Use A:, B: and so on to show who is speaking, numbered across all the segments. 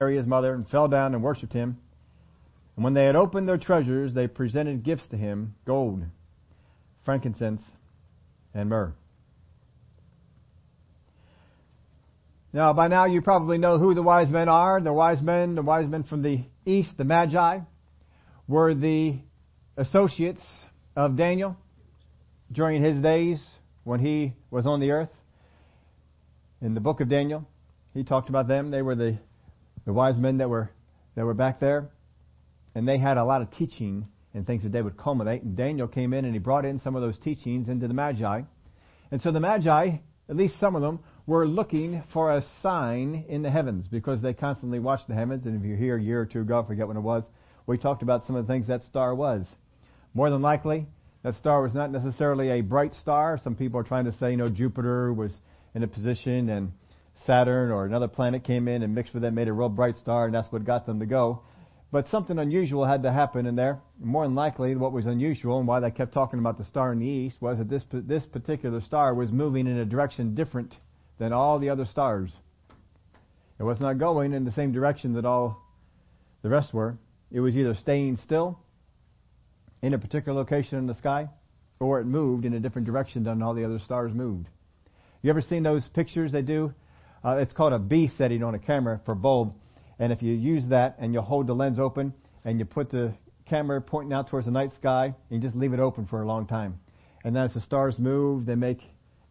A: Mary his mother and fell down and worshipped him. And when they had opened their treasures, they presented gifts to him gold, frankincense, and myrrh. Now, by now you probably know who the wise men are. The wise men, the wise men from the east, the Magi, were the associates of Daniel during his days when he was on the earth. In the book of Daniel, he talked about them. They were the, the wise men that were, that were back there. And they had a lot of teaching and things that they would culminate. And Daniel came in and he brought in some of those teachings into the Magi. And so the Magi, at least some of them, were looking for a sign in the heavens because they constantly watched the heavens. And if you're here a year or two ago, I forget when it was, we talked about some of the things that star was. More than likely, that star was not necessarily a bright star. Some people are trying to say, you know, Jupiter was in a position and Saturn or another planet came in and mixed with it, made a real bright star, and that's what got them to go. But something unusual had to happen in there. More than likely, what was unusual and why they kept talking about the star in the east was that this this particular star was moving in a direction different than all the other stars. It was not going in the same direction that all the rest were. It was either staying still in a particular location in the sky, or it moved in a different direction than all the other stars moved. You ever seen those pictures they do? Uh, it's called a B setting on a camera for bulb. And if you use that and you hold the lens open and you put the camera pointing out towards the night sky and you just leave it open for a long time. And then as the stars move, they make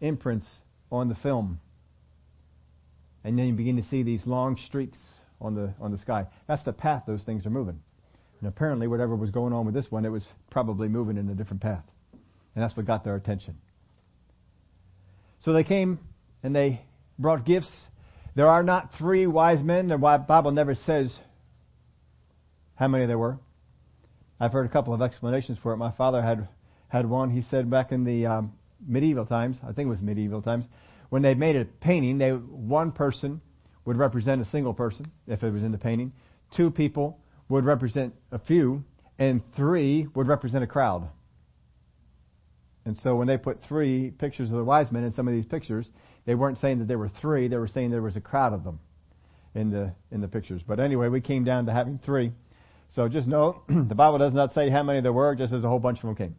A: imprints on the film. And then you begin to see these long streaks on the on the sky. That's the path those things are moving. And apparently whatever was going on with this one, it was probably moving in a different path. And that's what got their attention. So they came and they brought gifts. There are not three wise men. The Bible never says how many there were. I've heard a couple of explanations for it. My father had had one. He said back in the um, medieval times, I think it was medieval times, when they made a painting, they one person would represent a single person if it was in the painting. Two people would represent a few, and three would represent a crowd. And so when they put three pictures of the wise men in some of these pictures, they weren't saying that there were three, they were saying there was a crowd of them in the in the pictures. But anyway, we came down to having three. So just know the Bible does not say how many there were, just as a whole bunch of them came.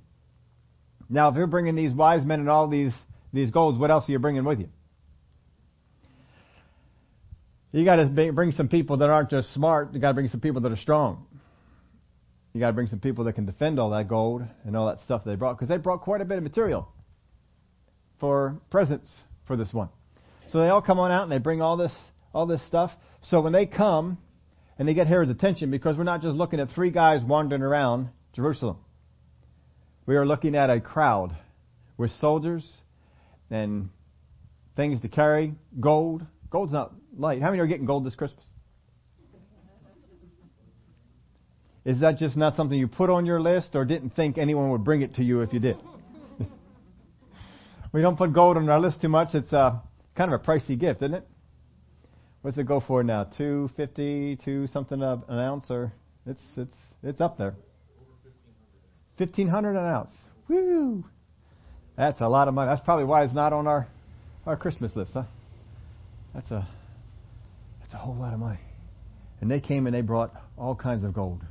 A: Now, if you're bringing these wise men and all these these golds, what else are you bringing with you? You got to bring some people that aren't just smart. You got to bring some people that are strong. You got to bring some people that can defend all that gold and all that stuff they brought because they brought quite a bit of material for presents for this one. So they all come on out and they bring all this all this stuff. So when they come and they get Herod's attention, because we're not just looking at three guys wandering around Jerusalem, we are looking at a crowd with soldiers and things to carry, gold. Gold's not light. How many are getting gold this Christmas? Is that just not something you put on your list or didn't think anyone would bring it to you if you did? We don't put gold on our list too much. It's uh, kind of a pricey gift, isn't it? What's it go for now? Two fifty, two something an ounce, or it's it's it's up there. Fifteen hundred an ounce. Woo! That's a lot of money. That's probably why it's not on our our Christmas list, huh? That's a that's a whole lot of money. And they came and they brought all kinds of gold.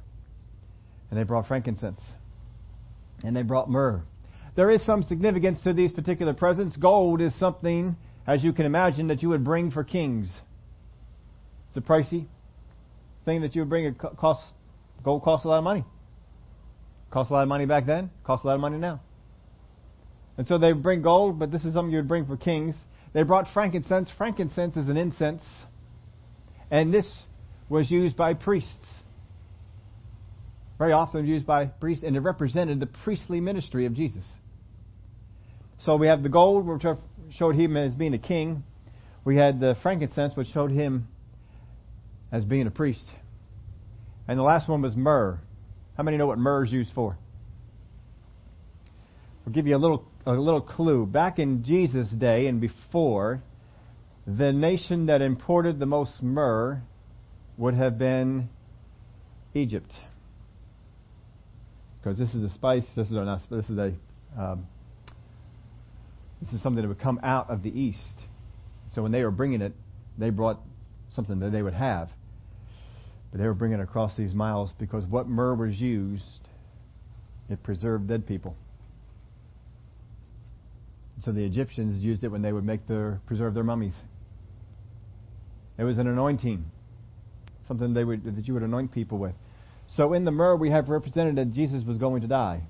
A: And they brought frankincense. And they brought myrrh. There is some significance to these particular presents. Gold is something, as you can imagine, that you would bring for kings. It's a pricey thing that you would bring. It costs gold costs a lot of money. Cost a lot of money back then. Costs a lot of money now. And so they bring gold, but this is something you would bring for kings. They brought frankincense. Frankincense is an incense, and this was used by priests. Very often used by priests, and it represented the priestly ministry of Jesus. So we have the gold, which showed him as being a king. We had the frankincense, which showed him as being a priest. And the last one was myrrh. How many know what myrrh is used for? I'll give you a little a little clue. Back in Jesus' day and before, the nation that imported the most myrrh would have been Egypt, because this is a spice. This is not. This is a. Um, this is something that would come out of the east. So when they were bringing it, they brought something that they would have. But they were bringing it across these miles because what myrrh was used, it preserved dead people. So the Egyptians used it when they would make their preserve their mummies. It was an anointing, something they would, that you would anoint people with. So in the myrrh, we have represented that Jesus was going to die.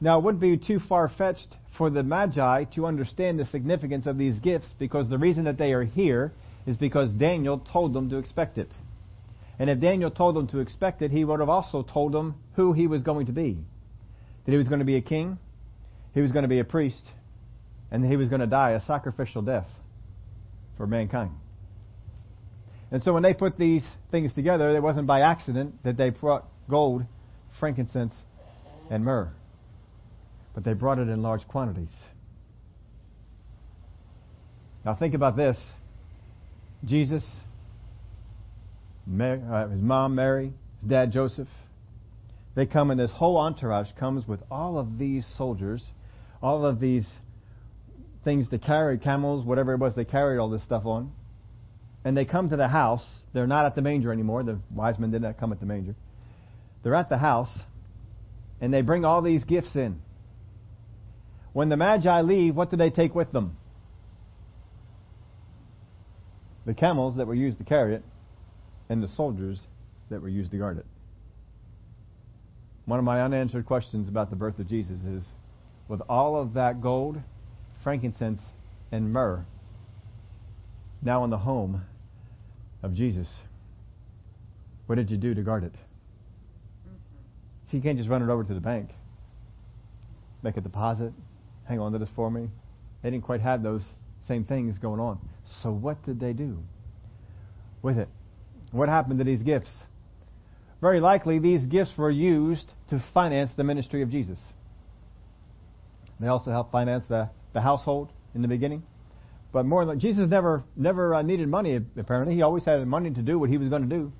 A: Now, it wouldn't be too far fetched for the Magi to understand the significance of these gifts because the reason that they are here is because Daniel told them to expect it. And if Daniel told them to expect it, he would have also told them who he was going to be. That he was going to be a king, he was going to be a priest, and that he was going to die a sacrificial death for mankind. And so when they put these things together, it wasn't by accident that they brought gold, frankincense, and myrrh. But they brought it in large quantities. Now think about this. Jesus, Mary, uh, his mom Mary, his dad Joseph, they come and this whole entourage comes with all of these soldiers, all of these things to carry, camels, whatever it was they carried all this stuff on and they come to the house. They're not at the manger anymore. The wise men did not come at the manger. They're at the house, and they bring all these gifts in. When the Magi leave, what do they take with them? The camels that were used to carry it, and the soldiers that were used to guard it. One of my unanswered questions about the birth of Jesus is with all of that gold, frankincense, and myrrh now in the home of Jesus. What did you do to guard it? See, you can't just run it over to the bank, make a deposit, hang on to this for me. They didn't quite have those same things going on. So what did they do with it? What happened to these gifts? Very likely these gifts were used to finance the ministry of Jesus. They also helped finance the, the household in the beginning. But more than Jesus never never uh, needed money. Apparently, he always had money to do what he was going to do.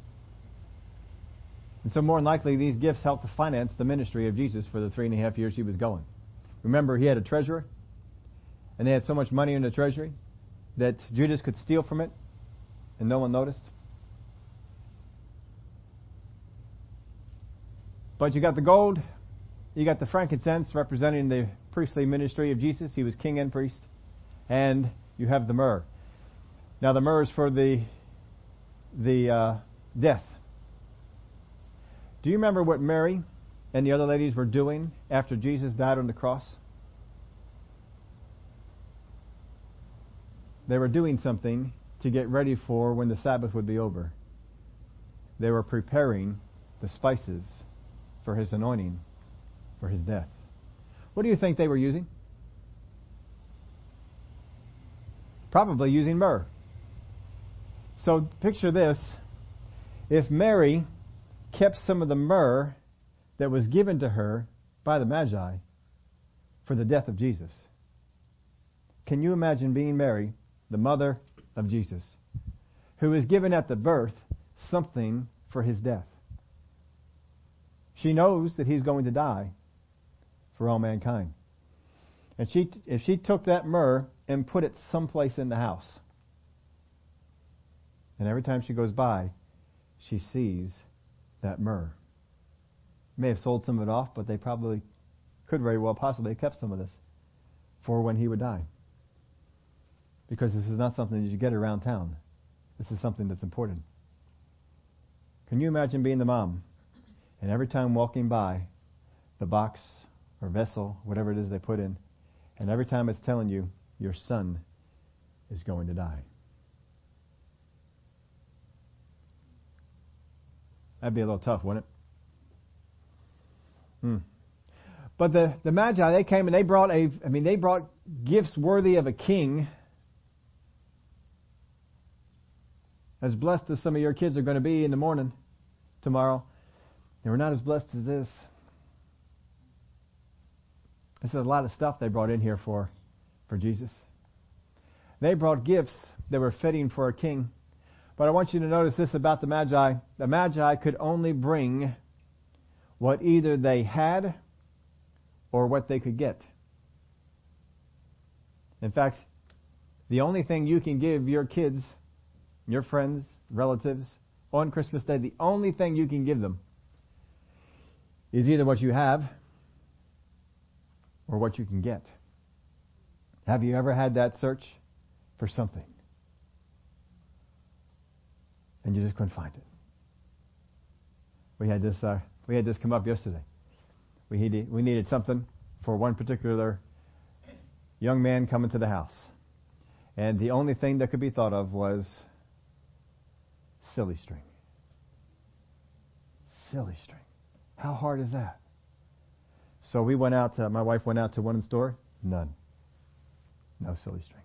A: And so, more than likely, these gifts helped to finance the ministry of Jesus for the three and a half years he was going. Remember, he had a treasurer, and they had so much money in the treasury that Judas could steal from it, and no one noticed. But you got the gold, you got the frankincense representing the priestly ministry of Jesus. He was king and priest. And you have the myrrh. Now the myrrh is for the the uh, death. Do you remember what Mary and the other ladies were doing after Jesus died on the cross? They were doing something to get ready for when the Sabbath would be over. They were preparing the spices for his anointing, for his death. What do you think they were using? probably using myrrh. So picture this. If Mary kept some of the myrrh that was given to her by the Magi for the death of Jesus, can you imagine being Mary, the mother of Jesus, who is given at the birth something for his death? She knows that he's going to die for all mankind. And she, if she took that myrrh and put it someplace in the house, and every time she goes by, she sees that myrrh. May have sold some of it off, but they probably could very well possibly have kept some of this for when he would die. Because this is not something that you get around town. This is something that's important. Can you imagine being the mom and every time walking by the box or vessel, whatever it is they put in, and every time it's telling you your son is going to die. That'd be a little tough, wouldn't it? Hmm. But the, the Magi, they came and they brought a, I mean, they brought gifts worthy of a king. As blessed as some of your kids are going to be in the morning tomorrow, they were not as blessed as this. This is a lot of stuff they brought in here for, for Jesus. They brought gifts that were fitting for a king. But I want you to notice this about the Magi. The Magi could only bring what either they had or what they could get. In fact, the only thing you can give your kids, your friends, relatives, on Christmas Day, the only thing you can give them is either what you have or what you can get. Have you ever had that search for something? And you just couldn't find it. We had this, uh, we had this come up yesterday. We needed, we needed something for one particular young man coming to the house. And the only thing that could be thought of was silly string. Silly string. How hard is that? So we went out, to, my wife went out to one store, none. No silly string.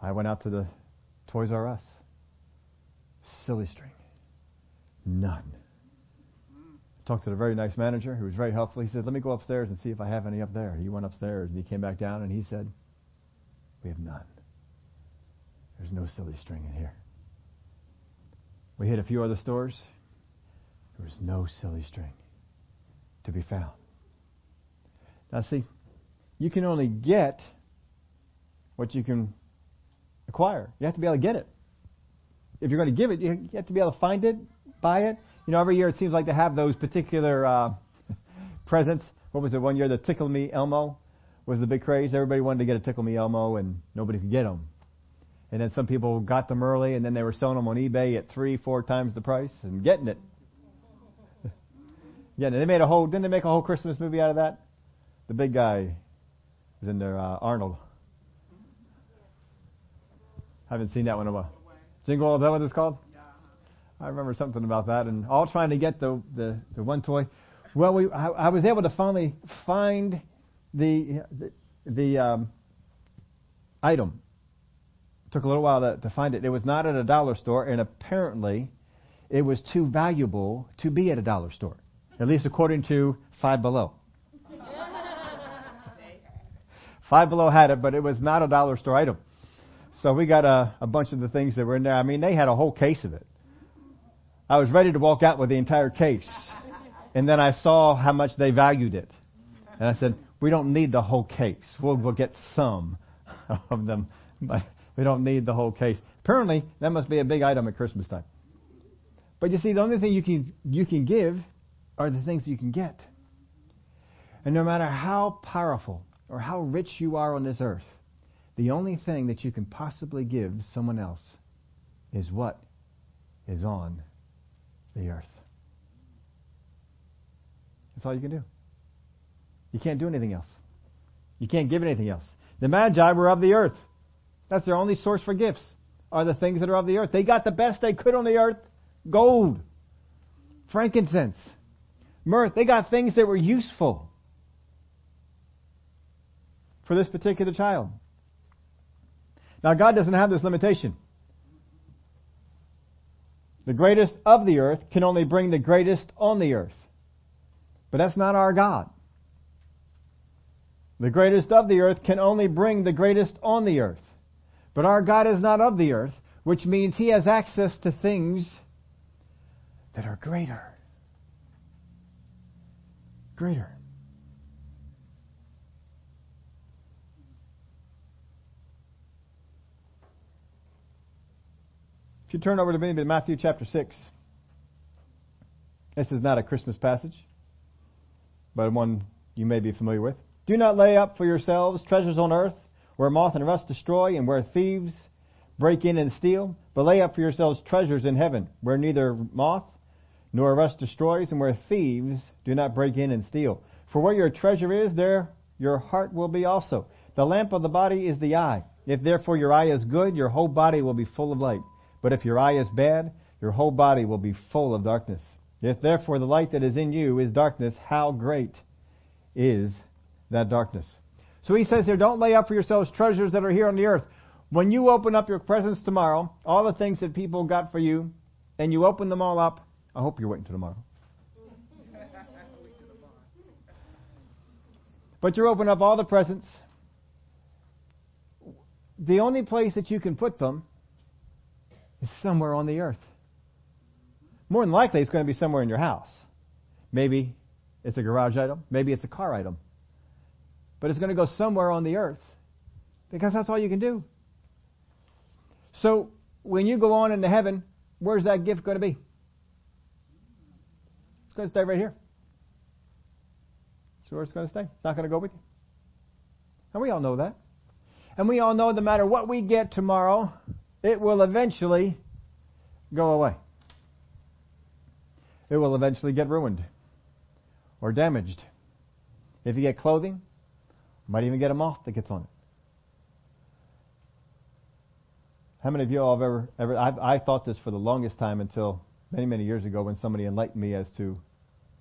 A: I went out to the Toys R Us. Silly string. None. Talked to the very nice manager who was very helpful. He said, Let me go upstairs and see if I have any up there. He went upstairs and he came back down and he said, We have none. There's no silly string in here. We hit a few other stores. There was no silly string to be found. Now, see, you can only get what you can acquire. You have to be able to get it. If you're going to give it, you have to be able to find it, buy it. You know, every year it seems like to have those particular uh, presents. What was it one year? The Tickle Me Elmo was the big craze. Everybody wanted to get a Tickle Me Elmo, and nobody could get them. And then some people got them early, and then they were selling them on eBay at three, four times the price and getting it. yeah, they made a whole. Didn't they make a whole Christmas movie out of that? The big guy was in there, uh, Arnold. Haven't seen that one in a while. Jingle, is that what it's called? I remember something about that, and all trying to get the the, the one toy. Well, we I, I was able to finally find the the, the um, item. Took a little while to, to find it. It was not at a dollar store, and apparently, it was too valuable to be at a dollar store, at least according to Five Below. Five Below had it, but it was not a dollar store item. So we got a, a bunch of the things that were in there. I mean, they had a whole case of it. I was ready to walk out with the entire case. And then I saw how much they valued it. And I said, we don't need the whole case. We'll, we'll get some of them, but we don't need the whole case. Apparently, that must be a big item at Christmas time. But you see, the only thing you can, you can give are the things you can get. And no matter how powerful or how rich you are on this earth, the only thing that you can possibly give someone else is what is on the earth. That's all you can do. You can't do anything else. You can't give anything else. The Magi were of the earth. That's their only source for gifts, are the things that are of the earth. They got the best they could on the earth gold, frankincense, myrrh. They got things that were useful for this particular child. Now, God doesn't have this limitation. The greatest of the earth can only bring the greatest on the earth. But that's not our God. The greatest of the earth can only bring the greatest on the earth. But our God is not of the earth, which means he has access to things that are greater. Greater. If you turn over to me to Matthew chapter 6, this is not a Christmas passage, but one you may be familiar with. Do not lay up for yourselves treasures on earth, where moth and rust destroy, and where thieves break in and steal, but lay up for yourselves treasures in heaven, where neither moth nor rust destroys, and where thieves do not break in and steal. For where your treasure is, there your heart will be also. The lamp of the body is the eye. If therefore your eye is good, your whole body will be full of light. But if your eye is bad, your whole body will be full of darkness. If therefore the light that is in you is darkness, how great is that darkness? So he says here, don't lay up for yourselves treasures that are here on the earth. When you open up your presents tomorrow, all the things that people got for you, and you open them all up, I hope you're waiting till tomorrow. but you open up all the presents. The only place that you can put them is somewhere on the earth. More than likely, it's going to be somewhere in your house. Maybe it's a garage item. Maybe it's a car item. But it's going to go somewhere on the earth because that's all you can do. So when you go on into heaven, where's that gift going to be? It's going to stay right here. That's where it's going to stay. It's not going to go with you. And we all know that. And we all know no matter what we get tomorrow, it will eventually go away. It will eventually get ruined or damaged. If you get clothing, you might even get a moth that gets on it. How many of you all have ever, ever I've, I thought this for the longest time until many, many years ago when somebody enlightened me as to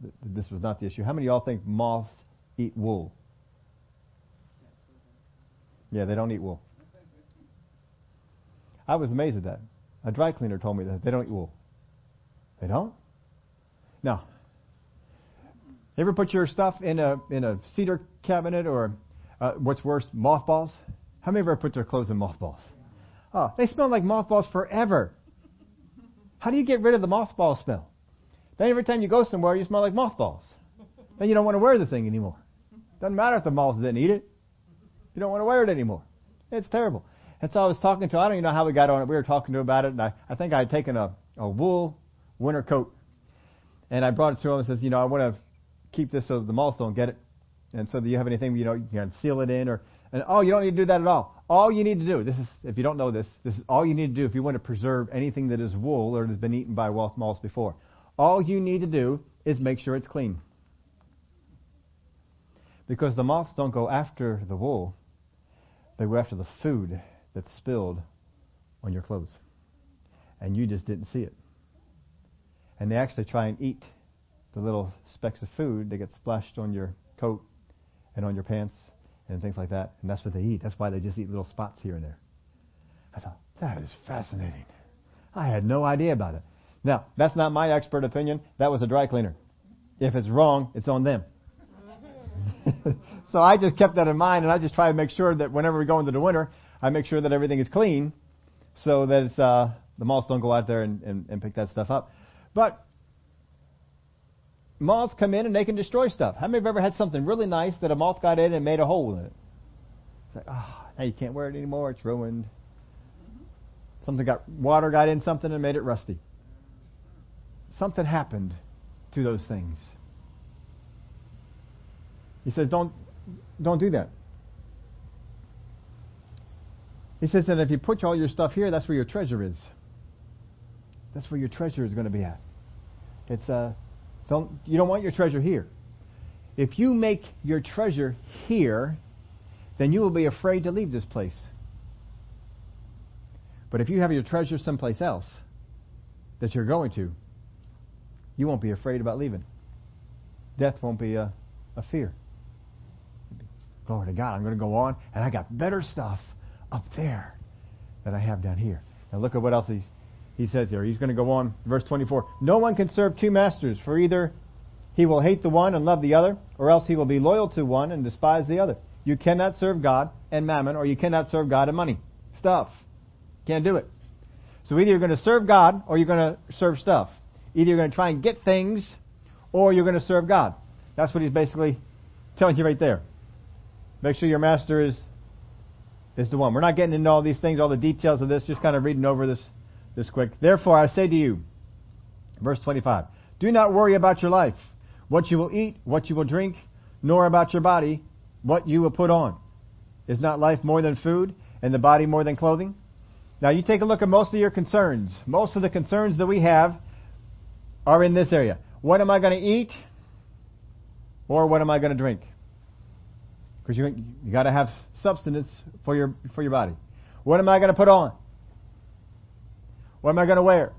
A: th- this was not the issue. How many of y'all think moths eat wool? Yeah, they don't eat wool. I was amazed at that. A dry cleaner told me that they don't eat wool. They don't? Now, you ever put your stuff in a in a cedar cabinet or uh, what's worse, mothballs? How many ever put their clothes in mothballs? Oh, they smell like mothballs forever. How do you get rid of the mothball smell? Then every time you go somewhere, you smell like mothballs. Then you don't want to wear the thing anymore. Doesn't matter if the moths didn't eat it. You don't want to wear it anymore. It's terrible. And so I was talking to, I don't even know how we got on it. We were talking to about it, and I, I think I had taken a, a wool winter coat, and I brought it to him and says, you know, I want to keep this so the moths don't get it. And so do you have anything, you know, you can seal it in or, and oh, you don't need to do that at all. All you need to do, this is, if you don't know this, this is all you need to do if you want to preserve anything that is wool or has been eaten by moths before. All you need to do is make sure it's clean. Because the moths don't go after the wool, they go after the food that's spilled on your clothes. And you just didn't see it. And they actually try and eat the little specks of food that get splashed on your coat and on your pants and things like that. And that's what they eat. That's why they just eat little spots here and there. I thought, that is fascinating. I had no idea about it. Now, that's not my expert opinion. That was a dry cleaner. If it's wrong, it's on them. so I just kept that in mind and I just try to make sure that whenever we go into the winter, I make sure that everything is clean so that uh, the moths don't go out there and, and, and pick that stuff up. But moths come in and they can destroy stuff. How many have ever had something really nice that a moth got in and made a hole in it? It's like, ah, oh, now you can't wear it anymore. It's ruined. Something got water got in something and made it rusty. Something happened to those things. He says, don't don't do that. He says that if you put all your stuff here, that's where your treasure is. That's where your treasure is going to be at. It's uh, don't you don't want your treasure here. If you make your treasure here, then you will be afraid to leave this place. But if you have your treasure someplace else that you're going to, you won't be afraid about leaving. Death won't be a, a fear. Glory to God, I'm going to go on, and I got better stuff up there that I have down here. Now look at what else he, he says here. He's going to go on, verse 24. No one can serve two masters, for either he will hate the one and love the other, or else he will be loyal to one and despise the other. You cannot serve God and mammon, or you cannot serve God and money. Stuff. Can't do it. So either you're going to serve God or you're going to serve stuff. Either you're going to try and get things or you're going to serve God. That's what he's basically telling you right there. Make sure your master is is the one. We're not getting into all these things, all the details of this, just kind of reading over this this quick. Therefore I say to you, verse 25, do not worry about your life, what you will eat, what you will drink, nor about your body, what you will put on. Is not life more than food, and the body more than clothing? Now you take a look at most of your concerns. Most of the concerns that we have are in this area. What am I going to eat? Or what am I going to drink? Because you, you got to have substance for your, for your body. What am I going to put on? What am I going to wear?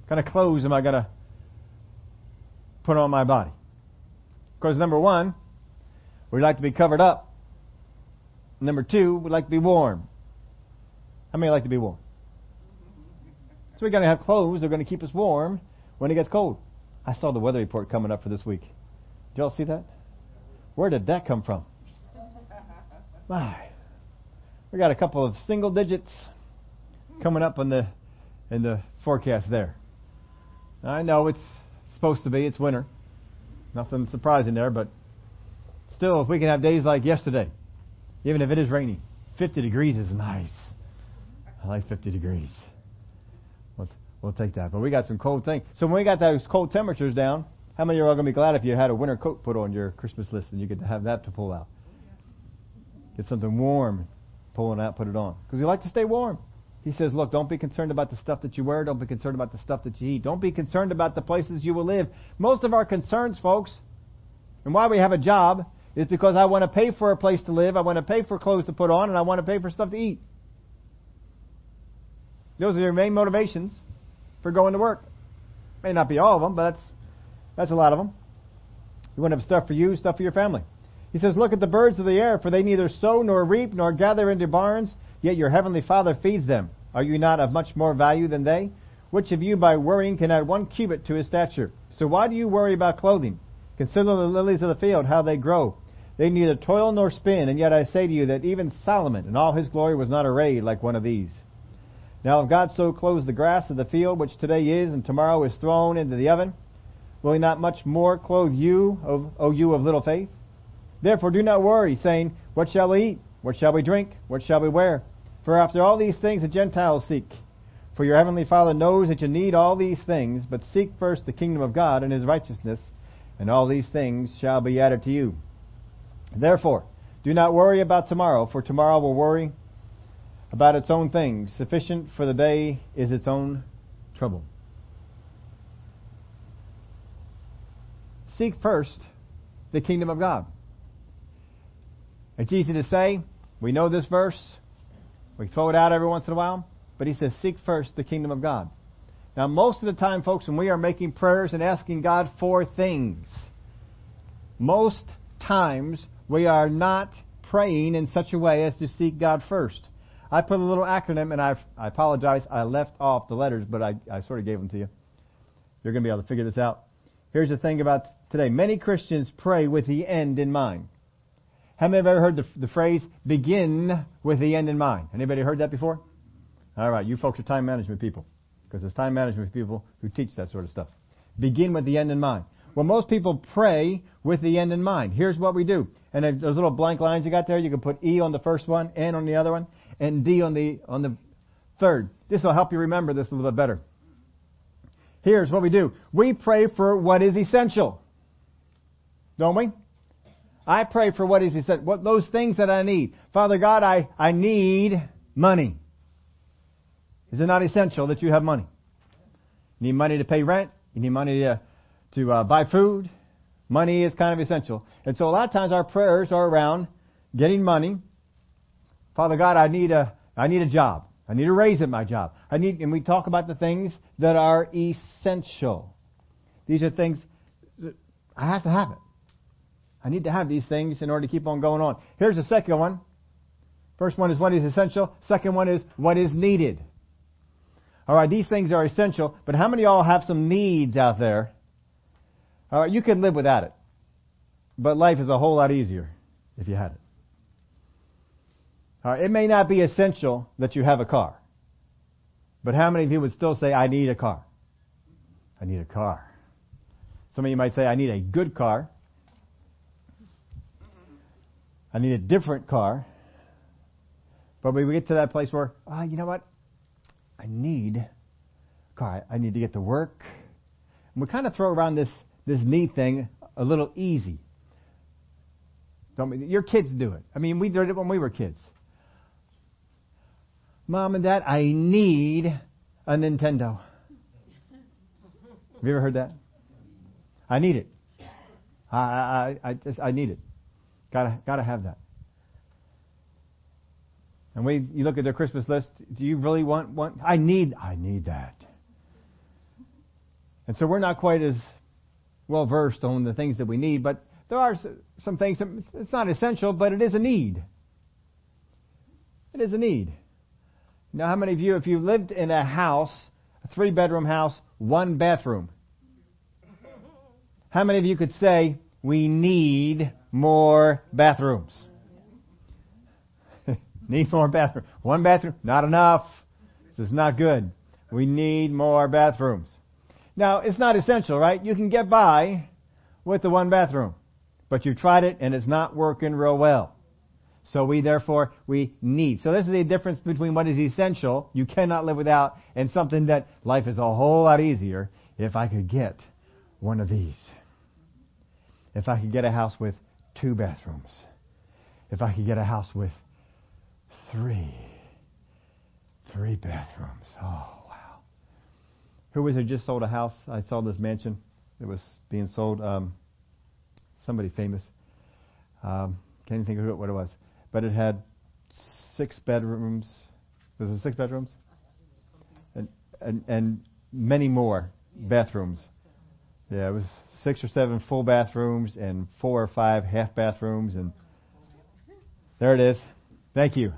A: What kind of clothes am I going to put on my body? Because number one, we like to be covered up. Number two, we like to be warm. How many like to be warm? So we're going to have clothes that are going to keep us warm when it gets cold. I saw the weather report coming up for this week. Did y'all see that? Where did that come from? My. We got a couple of single digits coming up in the in the forecast there. I know it's supposed to be, it's winter. Nothing surprising there, but still if we can have days like yesterday, even if it is rainy, 50 degrees is nice. I like 50 degrees. With We'll take that. But we got some cold things. So when we got those cold temperatures down, how many of you are going to be glad if you had a winter coat put on your Christmas list and you get to have that to pull out? Get something warm, pull it out, put it on. Because we like to stay warm. He says, look, don't be concerned about the stuff that you wear. Don't be concerned about the stuff that you eat. Don't be concerned about the places you will live. Most of our concerns, folks, and why we have a job, is because I want to pay for a place to live, I want to pay for clothes to put on, and I want to pay for stuff to eat. Those are your main motivations for going to work. May not be all of them, but that's that's a lot of them. You want to have stuff for you, stuff for your family. He says, Look at the birds of the air, for they neither sow nor reap nor gather into barns, yet your heavenly Father feeds them. Are you not of much more value than they? Which of you by worrying can add one cubit to his stature? So why do you worry about clothing? Consider the lilies of the field, how they grow. They neither toil nor spin, and yet I say to you that even Solomon in all his glory was not arrayed like one of these. Now if God so clothes the grass of the field, which today is and tomorrow is thrown into the oven, will he not much more clothe you, O you of little faith? Therefore do not worry, saying, What shall we eat? What shall we drink? What shall we wear? For after all these things the Gentiles seek. For your heavenly Father knows that you need all these things, but seek first the kingdom of God and his righteousness, and all these things shall be added to you. Therefore, do not worry about tomorrow, for tomorrow will worry about its own things. Sufficient for the day is its own trouble. Seek first the kingdom of God. It's easy to say. We know this verse. We throw it out every once in a while. But he says, seek first the kingdom of God. Now, most of the time, folks, when we are making prayers and asking God for things, most times we are not praying in such a way as to seek God first. I put a little acronym, and I, I apologize. I left off the letters, but I, I sort of gave them to you. You're going to be able to figure this out. Here's the thing about today. Many Christians pray with the end in mind. How many have ever heard the, the phrase, begin with the end in mind? Anybody heard that before? All right, you folks are time management people. Because it's time management people who teach that sort of stuff. Begin with the end in mind. Well, most people pray with the end in mind. Here's what we do. And those little blank lines you got there, you can put E on the first one, N on the other one, and D on the, on the third. This will help you remember this a little bit better. Here's what we do. We pray for what is essential. Don't we? I pray for what is essential. What, those things that I need. Father God, I, I need money. Is it not essential that you have money? You need money to pay rent. You need money to, to uh, buy food. Money is kind of essential. And so a lot of times our prayers are around getting money. Father God, I need a, I need a job. I need a raise at my job. I need, and we talk about the things that are essential. These are things I have to have it. I need to have these things in order to keep on going on. Here's the second one. First one is what is essential. Second one is what is needed. All right, these things are essential, but how many of y'all have some needs out there all right, you can live without it. But life is a whole lot easier if you had it. All right, it may not be essential that you have a car. But how many of you would still say, I need a car? I need a car. Some of you might say, I need a good car. I need a different car. But we get to that place where, ah, you know what? I need a car. I need to get to work. And we kind of throw around this this need thing a little easy. Don't your kids do it. I mean, we did it when we were kids. Mom and Dad, I need a Nintendo. Have you ever heard that? I need it. I I I just I need it. Gotta gotta have that. And we you look at their Christmas list. Do you really want one? I need I need that. And so we're not quite as well versed on the things that we need, but there are some things that it's not essential, but it is a need. It is a need. Now, how many of you, if you lived in a house, a three bedroom house, one bathroom, how many of you could say, we need more bathrooms? need more bathrooms. One bathroom, not enough. This is not good. We need more bathrooms. Now, it's not essential, right? You can get by with the one bathroom. But you've tried it and it's not working real well. So we therefore, we need. So this is the difference between what is essential, you cannot live without, and something that life is a whole lot easier if I could get one of these. If I could get a house with two bathrooms. If I could get a house with three. Three bathrooms. Oh, wow. Who was it just sold a house? I saw this mansion. It was being sold. Um, somebody famous. Um, can't even think of what it was. But it had six bedrooms. Was it six bedrooms? And, and, and many more bathrooms. Yeah, it was six or seven full bathrooms and four or five half bathrooms, and there it is. Thank you.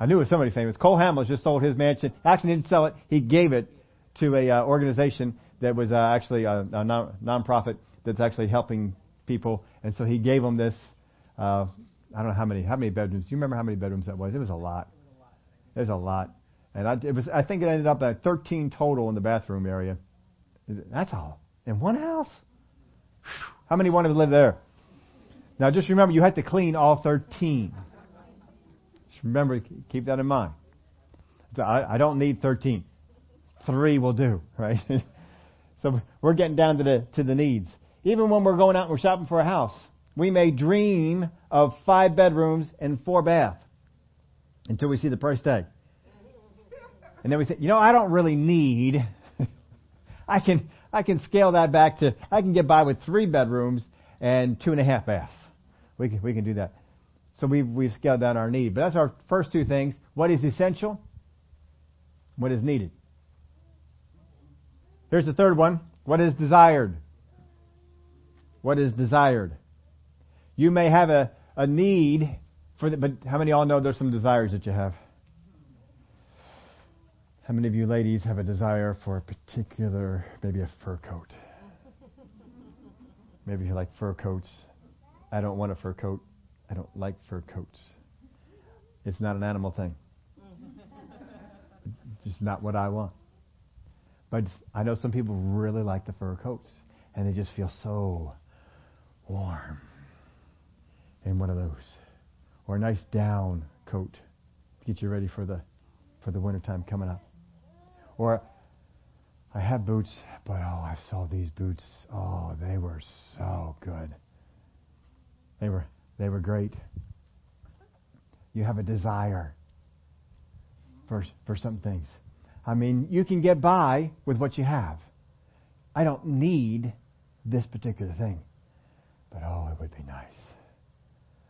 A: I knew it was somebody famous. Cole Hamels just sold his mansion. Actually, didn't sell it. He gave it to a uh, organization that was uh, actually a, a non- nonprofit that's actually helping people, and so he gave them this. Uh, I don't know how many how many bedrooms. Do you remember how many bedrooms that was? It was a lot. It was a lot, and I, it was. I think it ended up at 13 total in the bathroom area. That's all in one house. How many wanted to live there? Now, just remember, you had to clean all 13. Just remember, keep that in mind. I, don't need 13. Three will do, right? so we're getting down to the to the needs. Even when we're going out and we're shopping for a house, we may dream of five bedrooms and four baths until we see the price tag. And then we say, you know, I don't really need. I can I can scale that back to I can get by with three bedrooms and two and a half baths. We can we can do that. So we've we've scaled down our need. But that's our first two things. What is essential? What is needed? Here's the third one. What is desired? What is desired? You may have a, a need for the, but how many of y'all know there's some desires that you have? How many of you ladies have a desire for a particular, maybe a fur coat? Maybe you like fur coats. I don't want a fur coat. I don't like fur coats. It's not an animal thing. It's just not what I want. But I know some people really like the fur coats, and they just feel so warm in one of those. Or a nice down coat to get you ready for the for the wintertime coming up. Or I have boots, but oh, I saw these boots. Oh, they were so good. They were they were great. You have a desire for for some things. I mean, you can get by with what you have. I don't need this particular thing. But oh, it would be nice.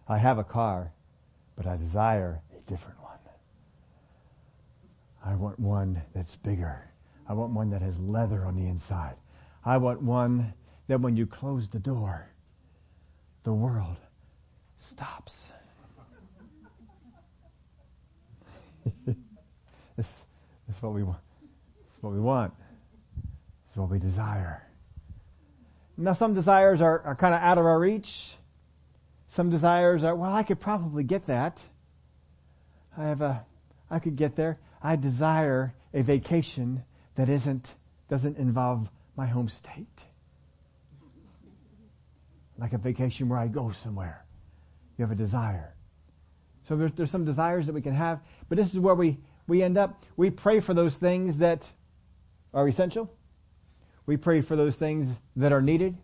A: I have a car, but I desire a different one. I want one that's bigger. I want one that has leather on the inside. I want one that when you close the door, the world stops. this, this is what we want. This is what we want. This is what we desire. Now, some desires are, are kind of out of our reach. Some desires are, well, I could probably get that. I have a, I could get there. I desire a vacation that isn't doesn't involve my home state. Like a vacation where I go somewhere. You have a desire. So there's, there's some desires that we can have, but this is where we, we end up. We pray for those things that are essential. We pray for those things that are needed.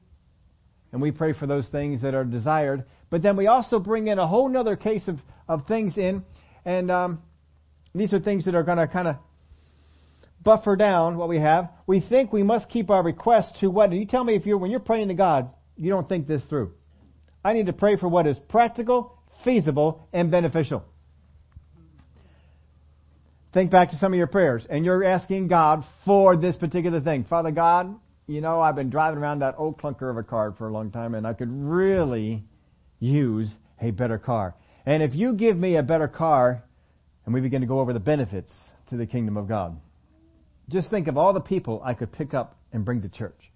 A: And we pray for those things that are desired. But then we also bring in a whole other case of, of things in. And um, these are things that are going to kind of buffer down what we have. We think we must keep our requests to what? You tell me if you're when you're praying to God, you don't think this through. I need to pray for what is practical, feasible, and beneficial. Think back to some of your prayers, and you're asking God for this particular thing. Father God, you know, I've been driving around that old clunker of a car for a long time, and I could really use a better car. And if you give me a better car, and we begin to go over the benefits to the kingdom of God. Just think of all the people I could pick up and bring to church.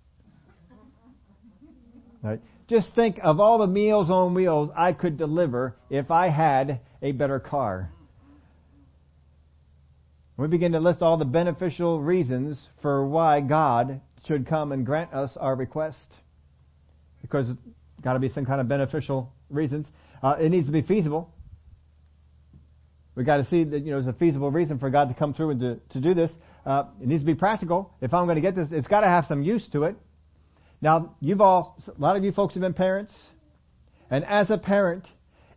A: Right? Just think of all the meals on wheels I could deliver if I had a better car. We begin to list all the beneficial reasons for why God should come and grant us our request. Because got to be some kind of beneficial reasons. Uh, it needs to be feasible. We got to see that you know there's a feasible reason for God to come through and to, to do this. Uh, it needs to be practical. If I'm going to get this, it's got to have some use to it. Now, you've all, a lot of you folks have been parents, and as a parent,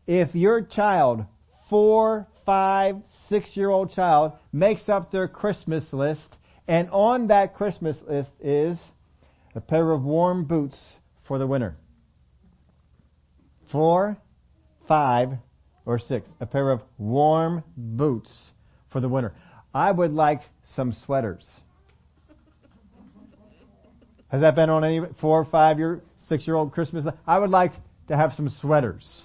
A: if your child, four, five, six year old child, makes up their Christmas list, and on that Christmas list is a pair of warm boots for the winter. Four, five, or six. A pair of warm boots for the winter. I would like some sweaters. Has that been on any four, five year, six year old Christmas? I would like to have some sweaters.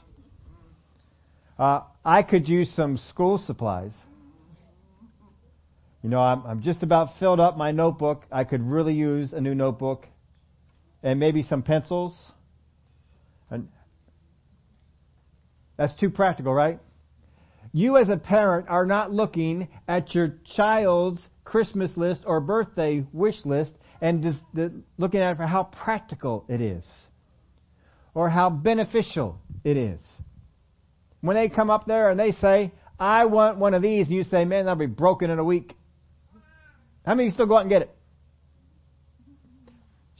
A: Uh, I could use some school supplies. You know, I'm, I'm just about filled up my notebook. I could really use a new notebook and maybe some pencils. And that's too practical, right? You as a parent are not looking at your child's Christmas list or birthday wish list and just looking at it for how practical it is or how beneficial it is. When they come up there and they say, I want one of these, and you say, man, that'll be broken in a week. How many of you still go out and get it?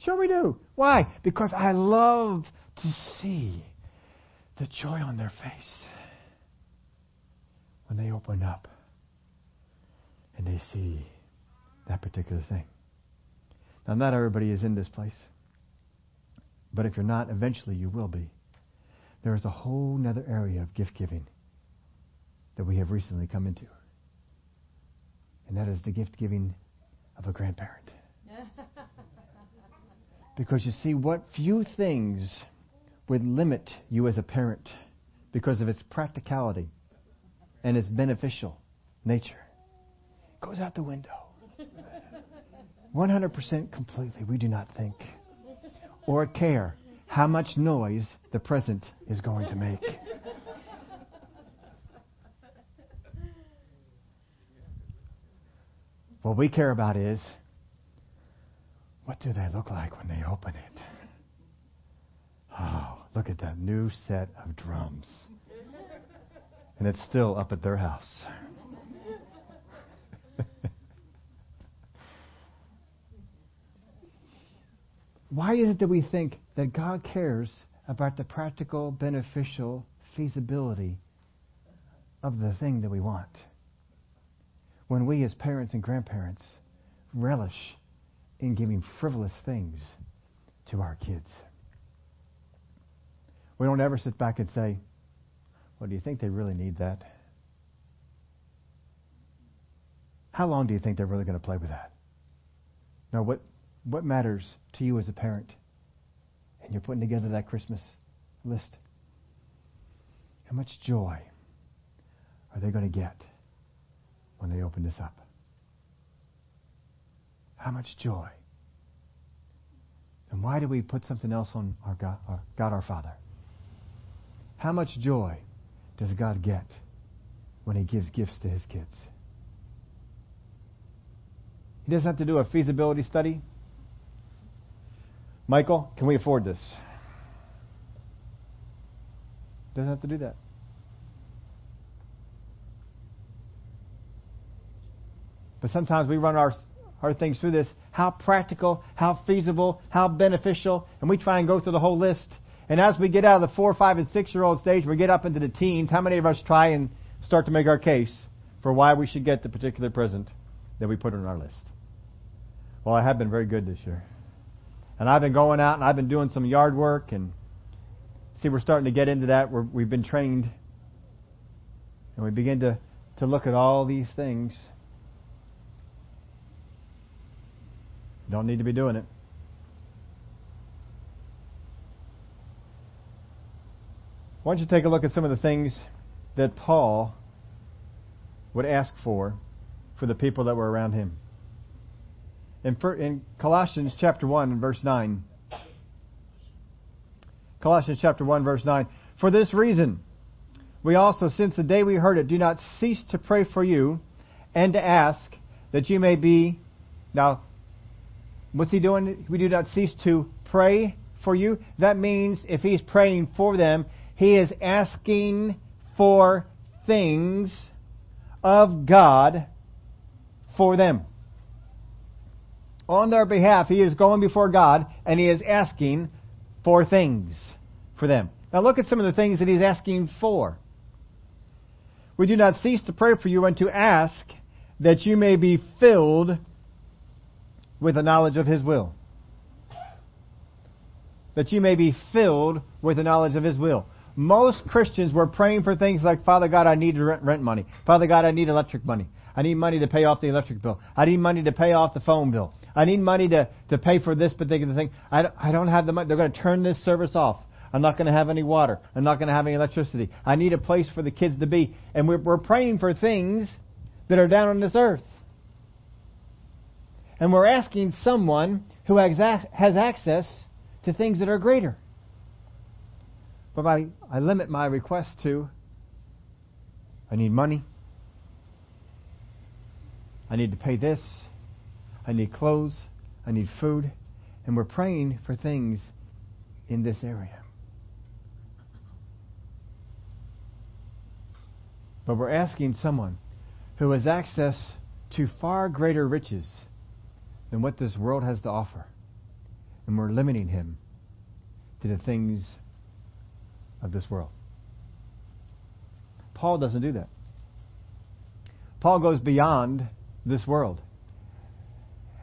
A: Sure we do. Why? Because I love to see the joy on their face when they open up and they see that particular thing. Now, not everybody is in this place, but if you're not, eventually you will be. There is a whole other area of gift giving that we have recently come into, and that is the gift giving of a grandparent. because you see, what few things would limit you as a parent because of its practicality and its beneficial nature It goes out the window. 100% completely, we do not think or care how much noise the present is going to make. What we care about is what do they look like when they open it? Look at that new set of drums. And it's still up at their house. Why is it that we think that God cares about the practical, beneficial feasibility of the thing that we want? When we, as parents and grandparents, relish in giving frivolous things to our kids. We don't ever sit back and say, Well, do you think they really need that? How long do you think they're really going to play with that? No, what what matters to you as a parent? And you're putting together that Christmas list. How much joy are they going to get when they open this up? How much joy? And why do we put something else on our God, our God our Father? How much joy does God get when He gives gifts to His kids? He doesn't have to do a feasibility study. Michael, can we afford this? Doesn't have to do that. But sometimes we run our, our things through this. How practical, how feasible, how beneficial, and we try and go through the whole list. And as we get out of the four, five, and six year old stage, we get up into the teens. How many of us try and start to make our case for why we should get the particular present that we put on our list? Well, I have been very good this year. And I've been going out and I've been doing some yard work and see we're starting to get into that where we've been trained and we begin to, to look at all these things. Don't need to be doing it. Why don't you take a look at some of the things that Paul would ask for for the people that were around him? in, in Colossians chapter 1 and verse 9. Colossians chapter 1 verse 9. For this reason, we also, since the day we heard it, do not cease to pray for you and to ask that you may be. Now, what's he doing? We do not cease to pray for you. That means if he's praying for them, he is asking for things of God for them. On their behalf, he is going before God and he is asking for things for them. Now look at some of the things that he's asking for. We do not cease to pray for you and to ask that you may be filled with the knowledge of his will. That you may be filled with the knowledge of his will. Most Christians were praying for things like, Father God, I need rent, money. Father God, I need electric money. I need money to pay off the electric bill. I need money to pay off the phone bill. I need money to, to pay for this particular thing. I, I don't have the money. They're going to turn this service off. I'm not going to have any water. I'm not going to have any electricity. I need a place for the kids to be. And we're, we're praying for things that are down on this earth. And we're asking someone who has, has access to things that are greater. But I, I limit my request to I need money. I need to pay this. I need clothes. I need food. And we're praying for things in this area. But we're asking someone who has access to far greater riches than what this world has to offer. And we're limiting him to the things of this world. Paul doesn't do that. Paul goes beyond this world.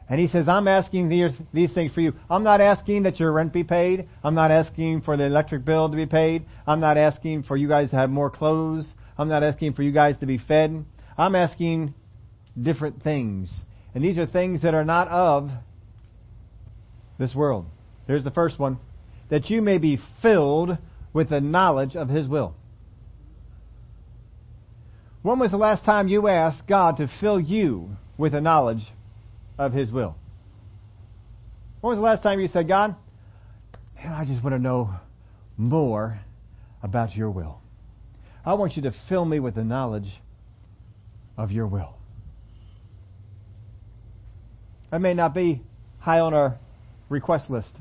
A: And he says, I'm asking these, these things for you. I'm not asking that your rent be paid. I'm not asking for the electric bill to be paid. I'm not asking for you guys to have more clothes. I'm not asking for you guys to be fed. I'm asking different things. And these are things that are not of this world. Here's the first one that you may be filled with the knowledge of His will. When was the last time you asked God to fill you with the knowledge of His will? When was the last time you said, God, man, I just want to know more about your will? I want you to fill me with the knowledge of your will. That may not be high on our request list.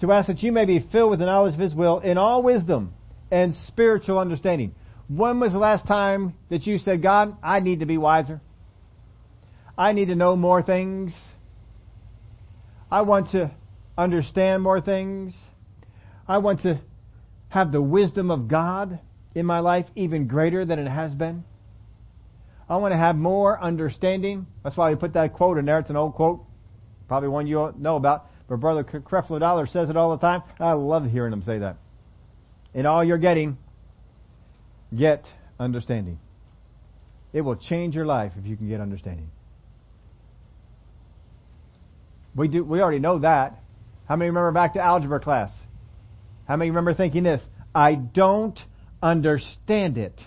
A: To ask that you may be filled with the knowledge of His will in all wisdom and spiritual understanding. When was the last time that you said, God, I need to be wiser? I need to know more things. I want to understand more things. I want to have the wisdom of God in my life even greater than it has been. I want to have more understanding. That's why we put that quote in there. It's an old quote, probably one you know about. But Brother Creflo Dollar says it all the time. I love hearing him say that. In all you're getting, get understanding. It will change your life if you can get understanding. We do. We already know that. How many remember back to algebra class? How many remember thinking this? I don't understand it.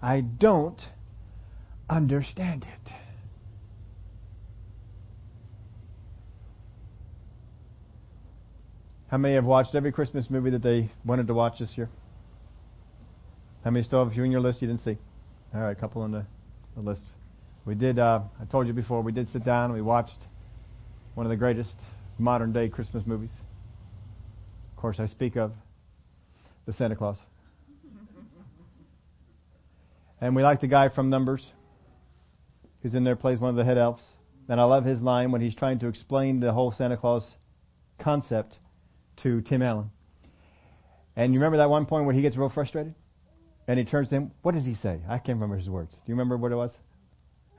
A: I don't understand it. How many have watched every Christmas movie that they wanted to watch this year? How many still have a few in your list you didn't see? All right, a couple on the, the list. We did, uh, I told you before, we did sit down and we watched one of the greatest modern day Christmas movies. Of course, I speak of the Santa Clause. and we like the guy from Numbers, who's in there, plays one of the head elves. And I love his line when he's trying to explain the whole Santa Claus concept to Tim Allen. And you remember that one point where he gets real frustrated? And he turns to him. What does he say? I can't remember his words. Do you remember what it was?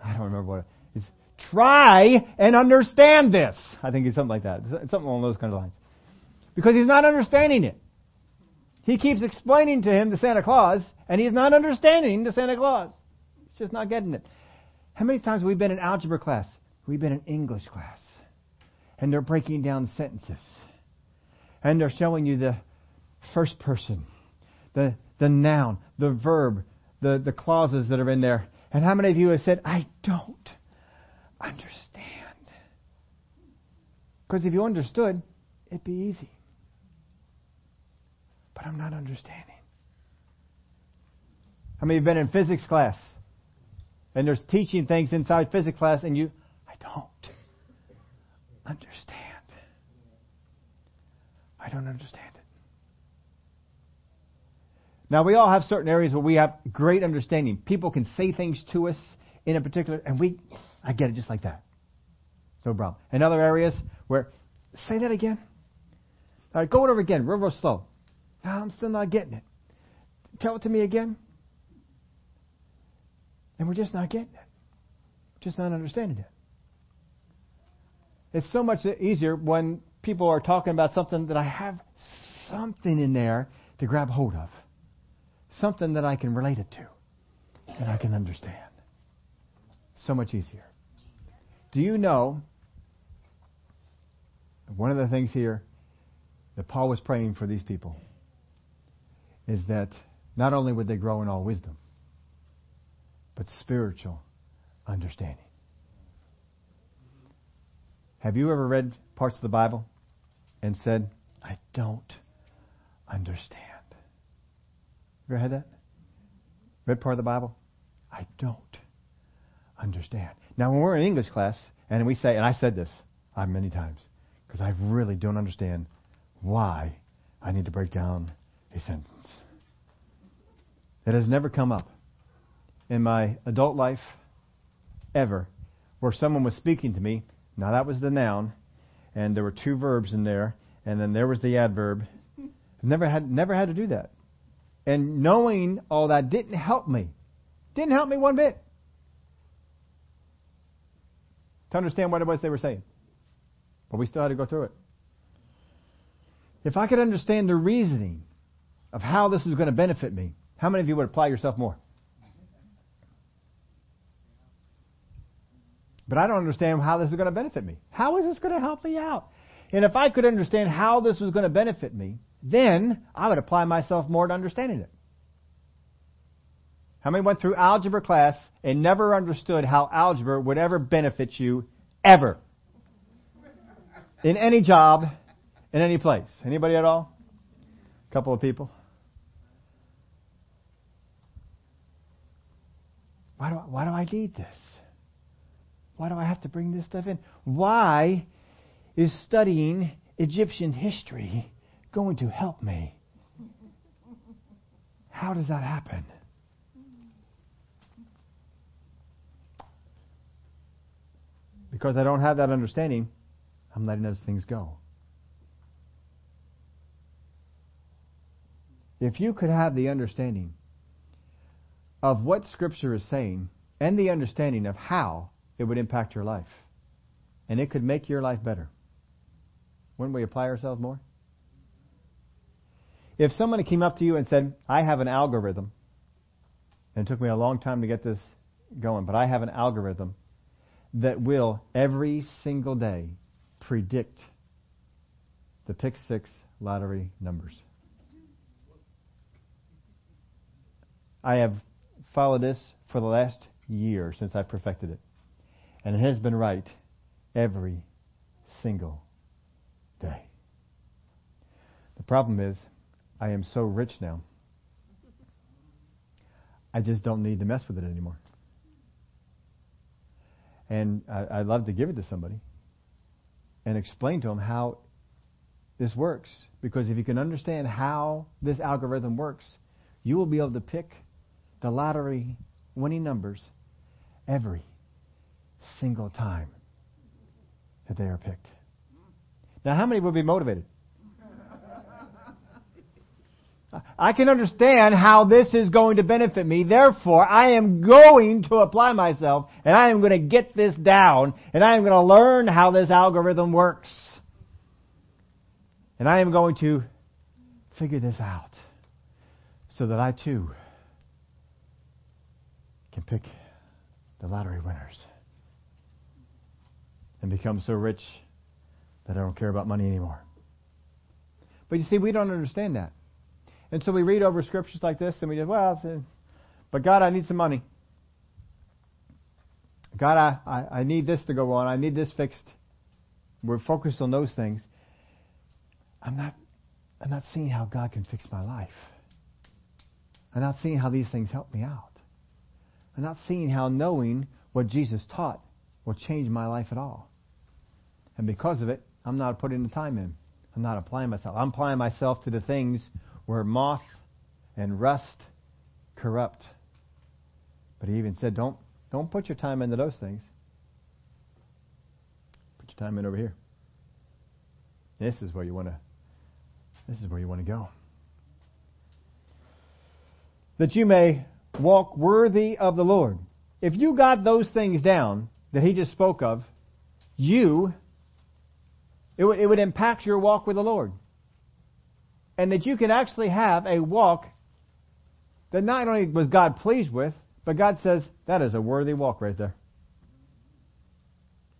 A: I don't remember what it Try and understand this. I think it's something like that. Something along those kind of lines. Because he's not understanding it. He keeps explaining to him the Santa Claus, and he's not understanding the Santa Claus. He's just not getting it. How many times have we been in algebra class? We've been in English class. And they're breaking down sentences. And they're showing you the first person, the, the noun, the verb, the, the clauses that are in there. And how many of you have said, I don't understand. Because if you understood, it'd be easy. But I'm not understanding. How many have been in physics class? And there's teaching things inside physics class, and you, I don't understand. I don't understand it. Now we all have certain areas where we have great understanding. People can say things to us in a particular, and we, I get it just like that. No problem. In other areas where, say that again. All right, go it over again, real, real slow. No, I'm still not getting it. Tell it to me again. And we're just not getting it. Just not understanding it. It's so much easier when people are talking about something that I have something in there to grab hold of. Something that I can relate it to. And I can understand. So much easier. Do you know one of the things here that Paul was praying for these people is that not only would they grow in all wisdom, but spiritual understanding. Have you ever read parts of the Bible and said, I don't understand? You ever had that? Read part of the Bible? I don't understand. Now, when we're in English class and we say, and I said this I've many times, because I really don't understand why I need to break down a sentence. It has never come up in my adult life ever where someone was speaking to me. Now, that was the noun, and there were two verbs in there, and then there was the adverb. Never had, never had to do that. And knowing all that didn't help me. Didn't help me one bit. To understand what it was they were saying. But we still had to go through it. If I could understand the reasoning of how this is going to benefit me, how many of you would apply yourself more? But I don't understand how this is going to benefit me. How is this going to help me out? And if I could understand how this was going to benefit me, then I would apply myself more to understanding it. How many went through algebra class and never understood how algebra would ever benefit you ever? In any job, in any place. Anybody at all? A couple of people. Why do I, why do I need this? Why do I have to bring this stuff in? Why is studying Egyptian history going to help me? How does that happen? Because I don't have that understanding, I'm letting those things go. If you could have the understanding of what Scripture is saying and the understanding of how it would impact your life. And it could make your life better. Wouldn't we apply ourselves more? If somebody came up to you and said, I have an algorithm, and it took me a long time to get this going, but I have an algorithm that will every single day predict the pick six lottery numbers. I have followed this for the last year since I perfected it. And it has been right every single day. The problem is, I am so rich now, I just don't need to mess with it anymore. And I, would love to give it to somebody and explain to them how this works. Because if you can understand how this algorithm works, you will be able to pick the lottery winning numbers every single time that they are picked. Now, how many would be motivated? I can understand how this is going to benefit me. Therefore, I am going to apply myself and I am going to get this down and I am going to learn how this algorithm works. And I am going to figure this out so that I too can pick the lottery winners and become so rich that I don't care about money anymore. But you see, we don't understand that. And so we read over scriptures like this and we just, well, uh, but God, I need some money. God, I, I, I need this to go on. I need this fixed. We're focused on those things. I'm not, I'm not seeing how God can fix my life. I'm not seeing how these things help me out. I'm not seeing how knowing what Jesus taught will change my life at all. And because of it, I'm not putting the time in. I'm not applying myself. I'm applying myself to the things where moth and rust corrupt. But he even said, don't, don't put your time into those things. Put your time in over here. This is where you want to this is where you want to go. That you may walk worthy of the Lord. If you got those things down that he just spoke of, you it would, it would impact your walk with the Lord. And that you can actually have a walk that not only was God pleased with, but God says, that is a worthy walk right there.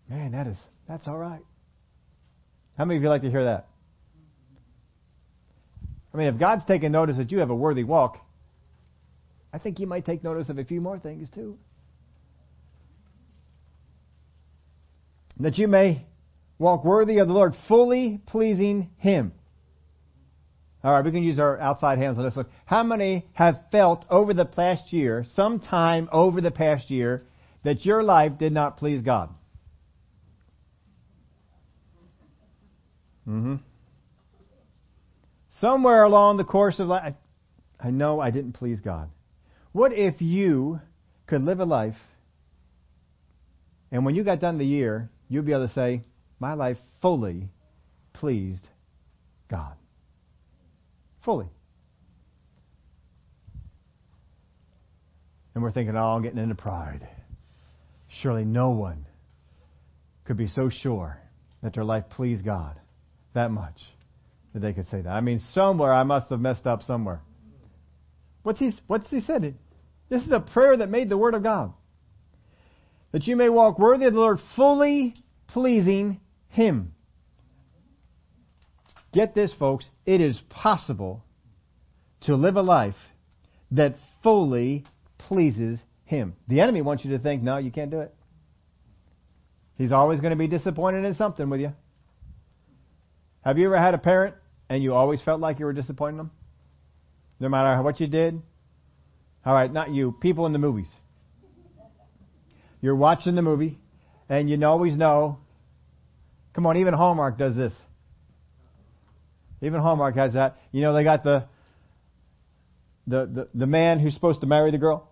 A: Man, that is, that's all right. How many of you like to hear that? I mean, if God's taking notice that you have a worthy walk, I think He might take notice of a few more things too. That you may walk worthy of the Lord, fully pleasing Him. All right, we can use our outside hands on this one. How many have felt over the past year, sometime over the past year, that your life did not please God? Mm-hmm. Somewhere along the course of life, I know I didn't please God. What if you could live a life, and when you got done the year, you'd be able to say, My life fully pleased God? Fully. And we're thinking, oh, I'm getting into pride. Surely no one could be so sure that their life pleased God that much that they could say that. I mean, somewhere I must have messed up somewhere. What's he, what's he said? This is a prayer that made the Word of God. That you may walk worthy of the Lord, fully pleasing Him. Get this, folks. It is possible to live a life that fully pleases Him. The enemy wants you to think, no, you can't do it. He's always going to be disappointed in something with you. Have you ever had a parent and you always felt like you were disappointing them? No matter what you did? All right, not you, people in the movies. You're watching the movie and you always know. Come on, even Hallmark does this. Even Hallmark has that. You know, they got the the, the, the man who's supposed to marry the girl.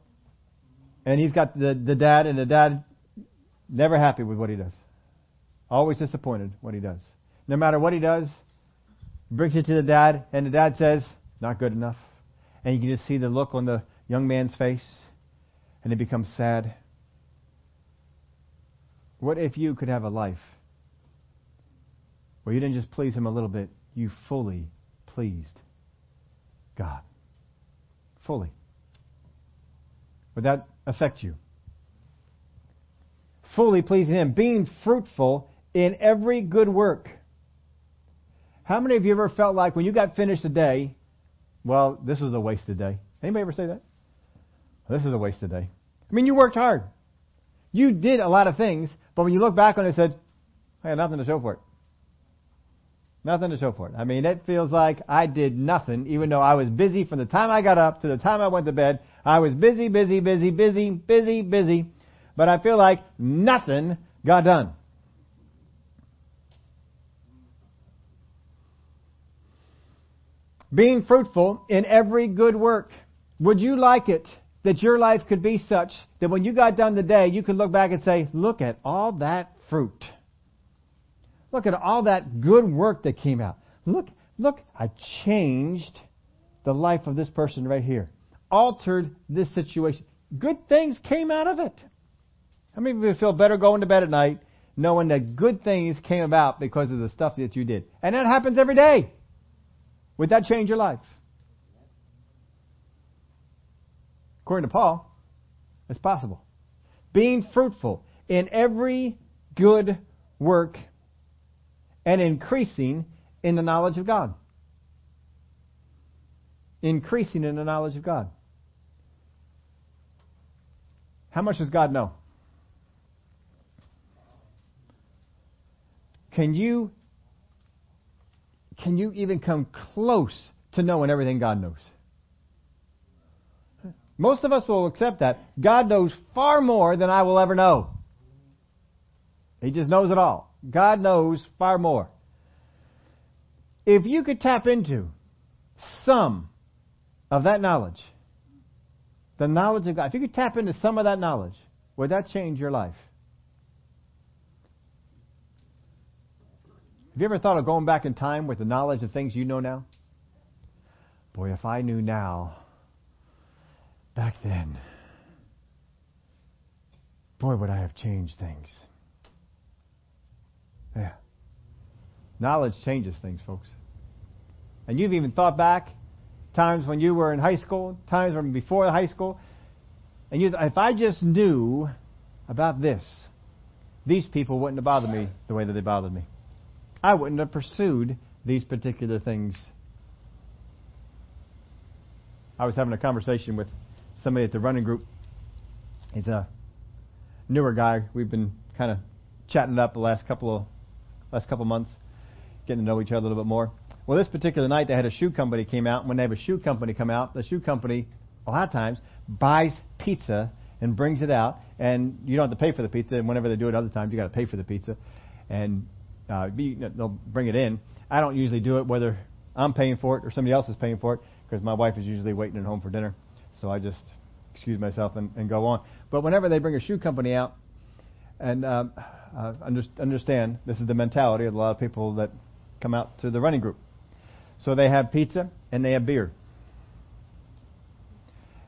A: And he's got the, the dad, and the dad never happy with what he does. Always disappointed what he does. No matter what he does, brings it to the dad, and the dad says, not good enough. And you can just see the look on the young man's face, and it becomes sad. What if you could have a life where you didn't just please him a little bit, you fully pleased God? Fully. Would that affect you? Fully pleasing Him, being fruitful in every good work how many of you ever felt like when you got finished a day, well, this was a wasted day? Anybody ever say that? This is a wasted day. I mean, you worked hard. You did a lot of things, but when you look back on it, said, I had nothing to show for it. Nothing to show for it. I mean, it feels like I did nothing, even though I was busy from the time I got up to the time I went to bed. I was busy, busy, busy, busy, busy, busy, but I feel like nothing got done. being fruitful in every good work. Would you like it that your life could be such that when you got done today, you could look back and say, look at all that fruit. Look at all that good work that came out. Look, look, I changed the life of this person right here. Altered this situation. Good things came out of it. How many of you feel better going to bed at night knowing that good things came about because of the stuff that you did? And that happens every day. Would that change your life? According to Paul, it's possible. Being fruitful in every good work and increasing in the knowledge of God. Increasing in the knowledge of God. How much does God know? Can you can you even come close to knowing everything God knows? Most of us will accept that. God knows far more than I will ever know. He just knows it all. God knows far more. If you could tap into some of that knowledge, the knowledge of God, if you could tap into some of that knowledge, would that change your life? Have you ever thought of going back in time with the knowledge of things you know now? Boy, if I knew now, back then, boy, would I have changed things. Yeah. Knowledge changes things, folks. And you've even thought back times when you were in high school, times when before high school, and you, if I just knew about this, these people wouldn't have bothered me the way that they bothered me. I wouldn't have pursued these particular things. I was having a conversation with somebody at the running group. He's a newer guy. We've been kind of chatting up the last couple of last couple months, getting to know each other a little bit more. Well, this particular night they had a shoe company came out. When they have a shoe company come out, the shoe company a lot of times buys pizza and brings it out, and you don't have to pay for the pizza. And whenever they do it, other times you got to pay for the pizza, and uh, be, they'll bring it in. I don't usually do it whether I'm paying for it or somebody else is paying for it because my wife is usually waiting at home for dinner. So I just excuse myself and, and go on. But whenever they bring a shoe company out, and um, uh, understand this is the mentality of a lot of people that come out to the running group. So they have pizza and they have beer.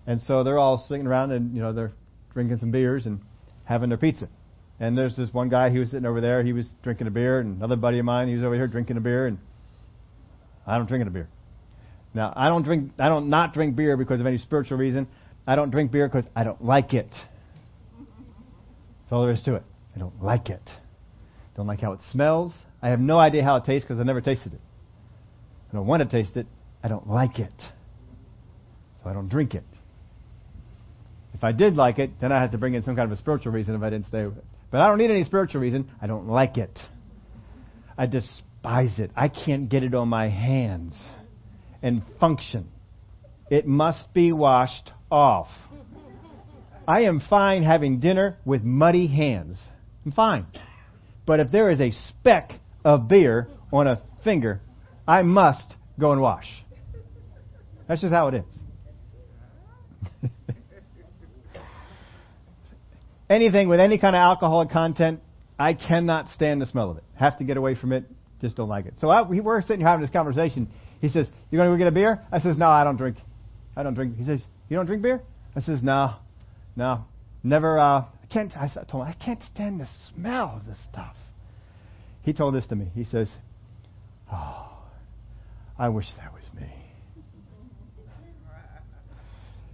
A: And so they're all sitting around and you know they're drinking some beers and having their pizza. And there's this one guy, he was sitting over there, he was drinking a beer, and another buddy of mine, he was over here drinking a beer, and I don't drink a beer. Now, I don't drink, I don't not drink beer because of any spiritual reason. I don't drink beer because I don't like it. That's all there is to it. I don't like it. Don't like how it smells. I have no idea how it tastes because I never tasted it. I don't want to taste it. I don't like it. So I don't drink it. If I did like it, then I had to bring in some kind of a spiritual reason if I didn't stay with it. But I don't need any spiritual reason. I don't like it. I despise it. I can't get it on my hands and function. It must be washed off. I am fine having dinner with muddy hands. I'm fine. But if there is a speck of beer on a finger, I must go and wash. That's just how it is. anything with any kind of alcoholic content, I cannot stand the smell of it. Have to get away from it. Just don't like it. So I, we were sitting here having this conversation. He says, "You going to go get a beer?" I says, "No, I don't drink. I don't drink." He says, "You don't drink beer?" I says, "No, no, never. Uh, can't." I told him, "I can't stand the smell of this stuff." He told this to me. He says, "Oh, I wish that was me."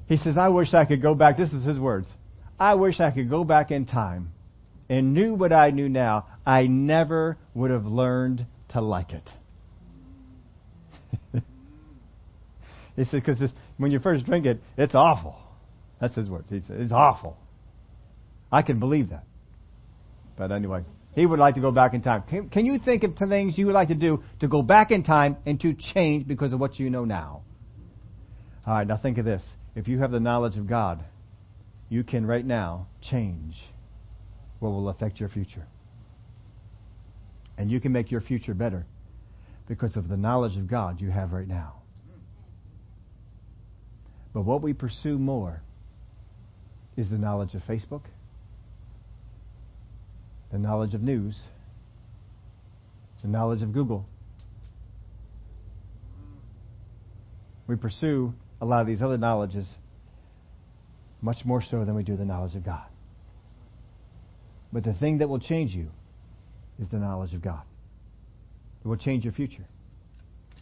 A: He says, "I wish I could go back." This is his words. I wish I could go back in time and knew what I knew now. I never would have learned to like it. he says, because when you first drink it, it's awful. That's his words. He said, it's awful. I can believe that. But anyway, he would like to go back in time. Can, can you think of things you would like to do to go back in time and to change because of what you know now? All right, now think of this. If you have the knowledge of God, you can right now change what will affect your future. And you can make your future better because of the knowledge of God you have right now. But what we pursue more is the knowledge of Facebook, the knowledge of news, the knowledge of Google. We pursue a lot of these other knowledges much more so than we do the knowledge of God. But the thing that will change you is the knowledge of God. It will change your future.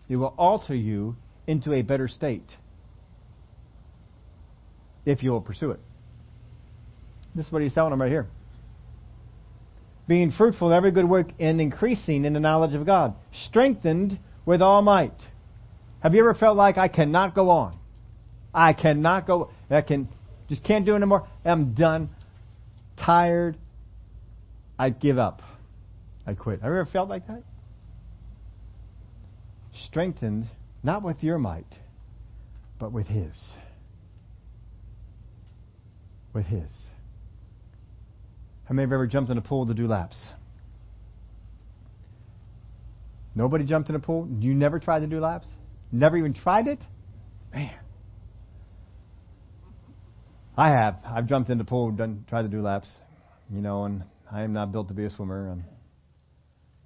A: It will alter you into a better state if you will pursue it. This is what he's telling them right here. Being fruitful in every good work and increasing in the knowledge of God, strengthened with all might. Have you ever felt like I cannot go on? I cannot go. I can just can't do it anymore. I'm done. Tired. I give up. I quit. Have you ever felt like that? Strengthened, not with your might, but with His. With His. How many have ever jumped in a pool to do laps? Nobody jumped in a pool? You never tried to do laps? Never even tried it? Man, I have. I've jumped in the pool, done, tried to do laps, you know, and I am not built to be a swimmer. I'm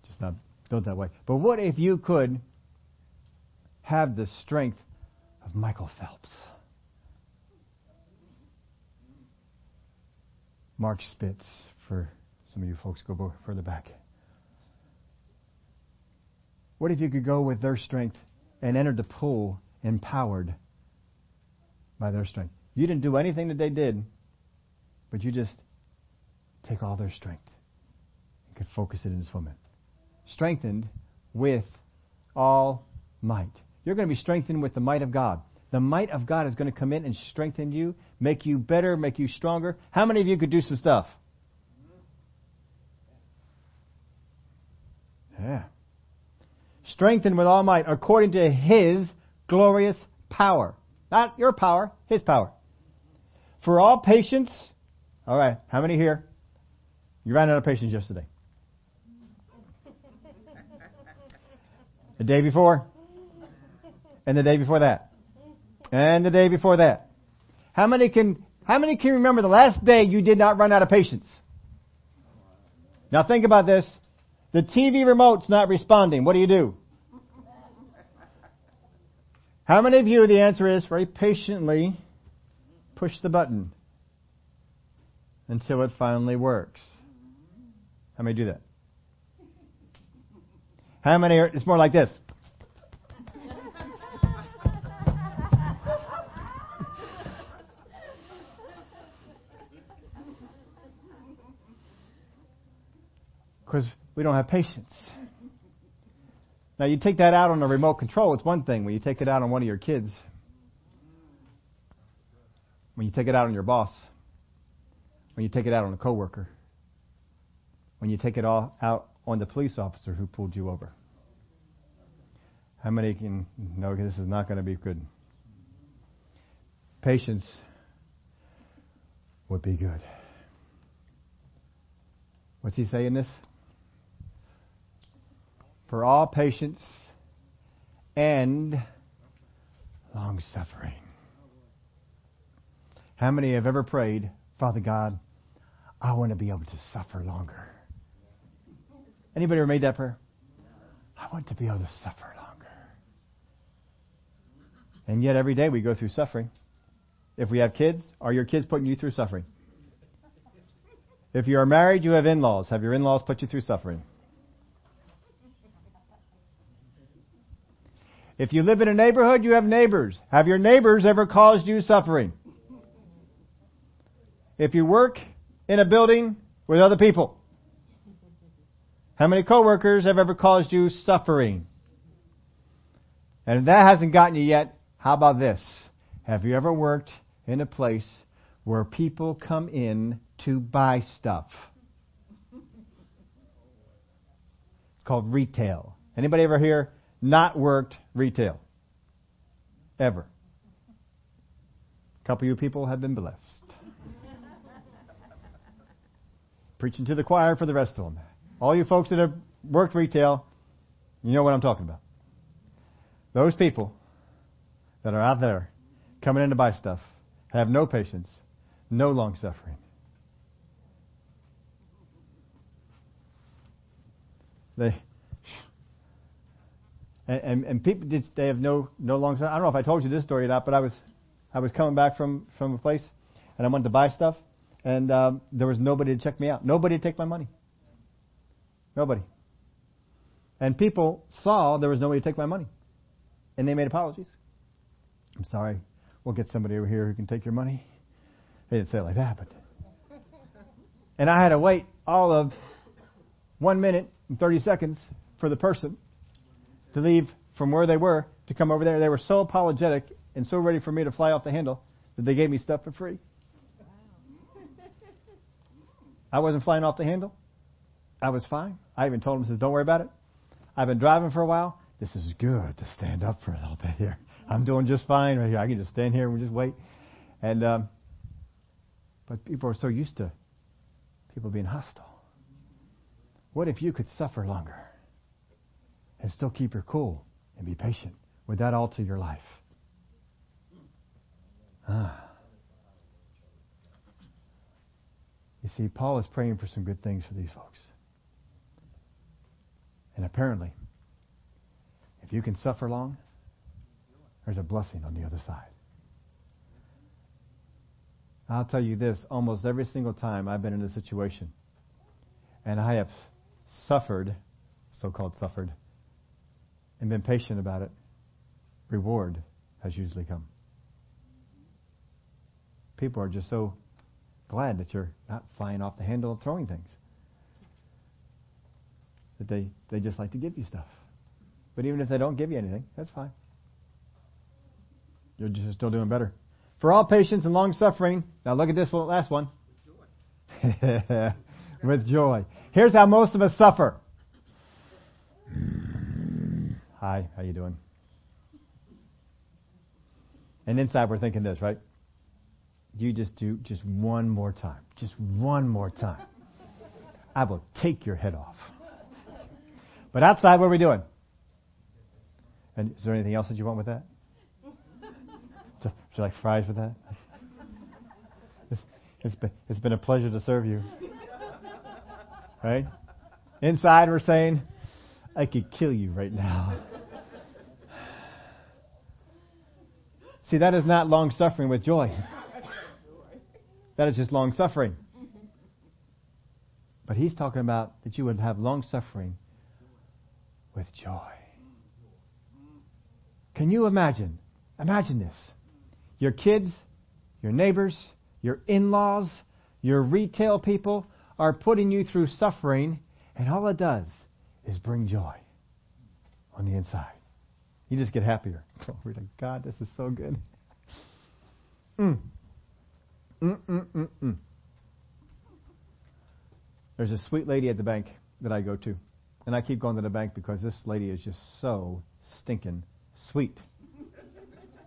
A: just not built that way. But what if you could have the strength of Michael Phelps? Mark Spitz, for some of you folks go further back. What if you could go with their strength and enter the pool empowered by their strength? You didn't do anything that they did, but you just take all their strength and could focus it in swimming. Strengthened with all might. You're going to be strengthened with the might of God. The might of God is going to come in and strengthen you, make you better, make you stronger. How many of you could do some stuff? Yeah. Strengthened with all might according to His glorious power. Not your power, His power. For all patience. All right, how many here? You ran out of patience yesterday. The day before? And the day before that? And the day before that? How many can, how many can remember the last day you did not run out of patience? Now think about this. The TV remote's not responding. What do you do? How many of you, the answer is very patiently push the button until it finally works? How many do that? How many are, it's more like this. Because we don't have patience. Now, you take that out on a remote control, it's one thing. When you take it out on one of your kids, when you take it out on your boss, when you take it out on a coworker, when you take it all out on the police officer who pulled you over. How many can know this is not going to be good? Patience would be good. What's he saying this? For all patience and long suffering. How many have ever prayed, Father God, I want to be able to suffer longer? Anybody ever made that prayer? I want to be able to suffer longer. And yet every day we go through suffering. If we have kids, are your kids putting you through suffering? If you are married, you have in-laws. Have your in-laws put you through suffering? If you live in a neighborhood, you have neighbors. Have your neighbors ever caused you suffering? If you work in a building with other people, how many coworkers have ever caused you suffering? And if that hasn't gotten you yet, how about this? Have you ever worked in a place where people come in to buy stuff? It's called retail. Anybody ever hear not worked retail. Ever. A couple of you people have been blessed. Preaching to the choir for the rest of them. All you folks that have worked retail, you know what I'm talking about. Those people that are out there coming in to buy stuff have no patience, no long suffering. They and, and, and people did, they have no, no long, I don't know if I told you this story or not, but I was, I was coming back from, from a place and I wanted to buy stuff and um, there was nobody to check me out. Nobody to take my money. Nobody. And people saw there was nobody to take my money. And they made apologies. I'm sorry. We'll get somebody over here who can take your money. They didn't say it like that, but. And I had to wait all of one minute and 30 seconds for the person to leave from where they were to come over there. They were so apologetic and so ready for me to fly off the handle that they gave me stuff for free. I wasn't flying off the handle. I was fine. I even told them, says, don't worry about it. I've been driving for a while. This is good to stand up for a little bit here. I'm doing just fine right here. I can just stand here and just wait. And um, but people are so used to people being hostile. What if you could suffer longer? And still keep your cool and be patient. Would that alter your life? Ah. You see, Paul is praying for some good things for these folks. And apparently, if you can suffer long, there's a blessing on the other side. I'll tell you this almost every single time I've been in a situation and I have suffered, so called suffered, and been patient about it, reward has usually come. People are just so glad that you're not flying off the handle and throwing things. That they, they just like to give you stuff. But even if they don't give you anything, that's fine. You're just still doing better. For all patience and long suffering. Now look at this last one. With joy. With joy. Here's how most of us suffer. Hi, how you doing? And inside we're thinking this, right? You just do just one more time. Just one more time. I will take your head off. But outside, what are we doing? And is there anything else that you want with that? Would you like fries with that? It's, been, it's been a pleasure to serve you. Right? Inside, we're saying, I could kill you right now. See, that is not long suffering with joy. That is just long suffering. But he's talking about that you would have long suffering with joy. Can you imagine? Imagine this. Your kids, your neighbors, your in laws, your retail people are putting you through suffering, and all it does is bring joy on the inside. You just get happier. Glory to God, this is so good. Mm. Mm, mm, mm, mm. There's a sweet lady at the bank that I go to. And I keep going to the bank because this lady is just so stinking sweet.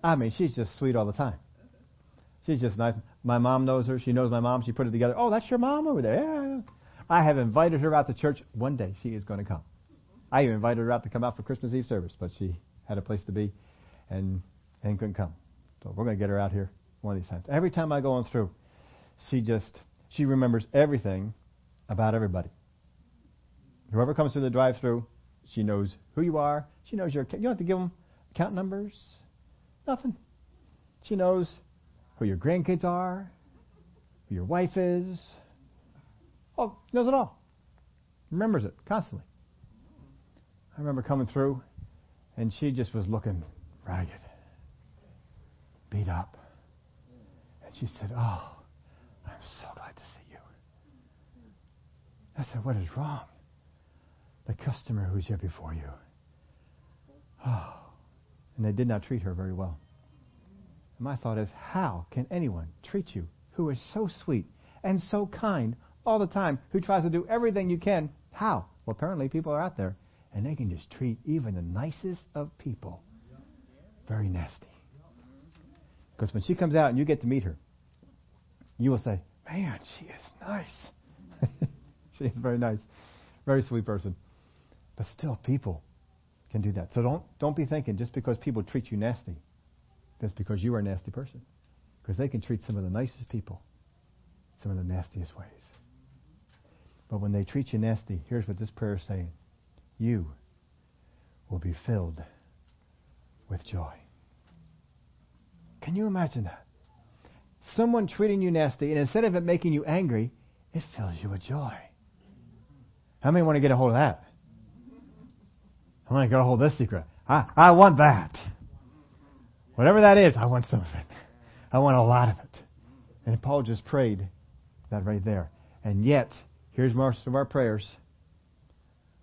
A: I mean, she's just sweet all the time. She's just nice. My mom knows her. She knows my mom. She put it together. Oh, that's your mom over there. Yeah. I have invited her out to church. One day she is going to come. I even invited her out to come out for Christmas Eve service, but she had a place to be and and couldn't come. So we're going to get her out here one of these times. Every time I go on through, she just she remembers everything about everybody. Whoever comes through the drive-through, she knows who you are. She knows your. You don't have to give them account numbers. Nothing. She knows who your grandkids are, who your wife is. Oh, knows it all. Remembers it constantly. I remember coming through, and she just was looking ragged, beat up. And she said, Oh, I'm so glad to see you. I said, What is wrong? The customer who's here before you. Oh. And they did not treat her very well. And my thought is, how can anyone treat you who is so sweet and so kind all the time, who tries to do everything you can? How? Well, apparently people are out there, and they can just treat even the nicest of people very nasty. Because when she comes out and you get to meet her, you will say, Man, she is nice. she is very nice. Very sweet person. But still, people can do that. So don't don't be thinking just because people treat you nasty, that's because you are a nasty person. Because they can treat some of the nicest people some of the nastiest ways. But when they treat you nasty, here's what this prayer is saying. You will be filled with joy. Can you imagine that? Someone treating you nasty, and instead of it making you angry, it fills you with joy. How many want to get a hold of that? I want to get a hold of this secret. I, I want that. Whatever that is, I want some of it. I want a lot of it. And Paul just prayed that right there. And yet, here's most of our prayers.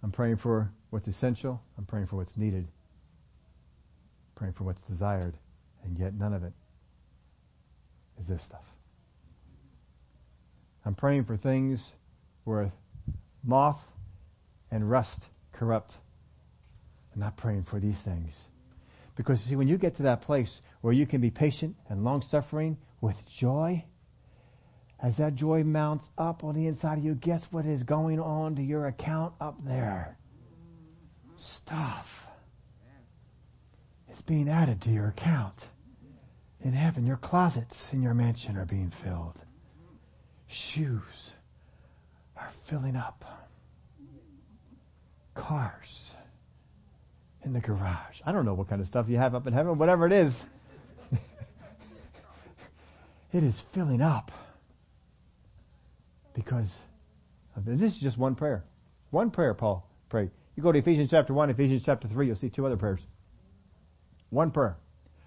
A: I'm praying for what's essential. I'm praying for what's needed. I'm praying for what's desired. And yet, none of it is this stuff. I'm praying for things where moth and rust corrupt. I'm not praying for these things. Because, see, when you get to that place where you can be patient and long suffering with joy, as that joy mounts up on the inside of you, guess what is going on to your account up there? Stuff. It's being added to your account. In heaven, your closets in your mansion are being filled. Shoes, are filling up. Cars in the garage. I don't know what kind of stuff you have up in heaven, whatever it is. it is filling up because this is just one prayer. One prayer Paul prayed. You go to Ephesians chapter 1, Ephesians chapter 3, you'll see two other prayers. One prayer.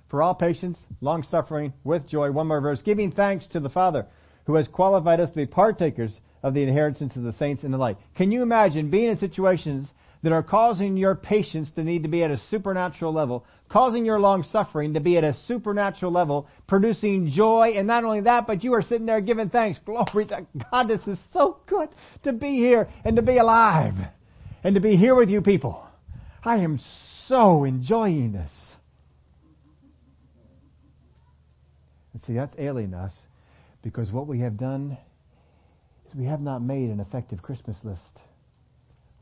A: For all patience, long suffering, with joy. One more verse. Giving thanks to the Father who has qualified us to be partakers of the inheritance of the saints in the light. Can you imagine being in situations that are causing your patience to need to be at a supernatural level, causing your long suffering to be at a supernatural level, producing joy, and not only that, but you are sitting there giving thanks. Glory to God, this is so good to be here and to be alive and to be here with you people. I am so enjoying this. And see, that's alienating us because what we have done is we have not made an effective Christmas list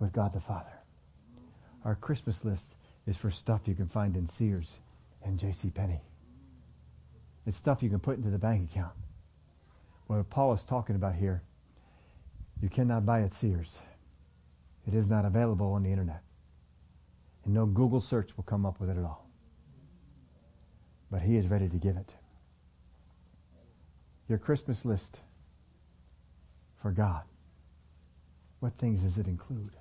A: with God the Father. Our Christmas list is for stuff you can find in Sears and J.C. Penney. It's stuff you can put into the bank account. What Paul is talking about here, you cannot buy at Sears. It is not available on the internet. And no Google search will come up with it at all. But he is ready to give it. Your Christmas list for God. What things does it include?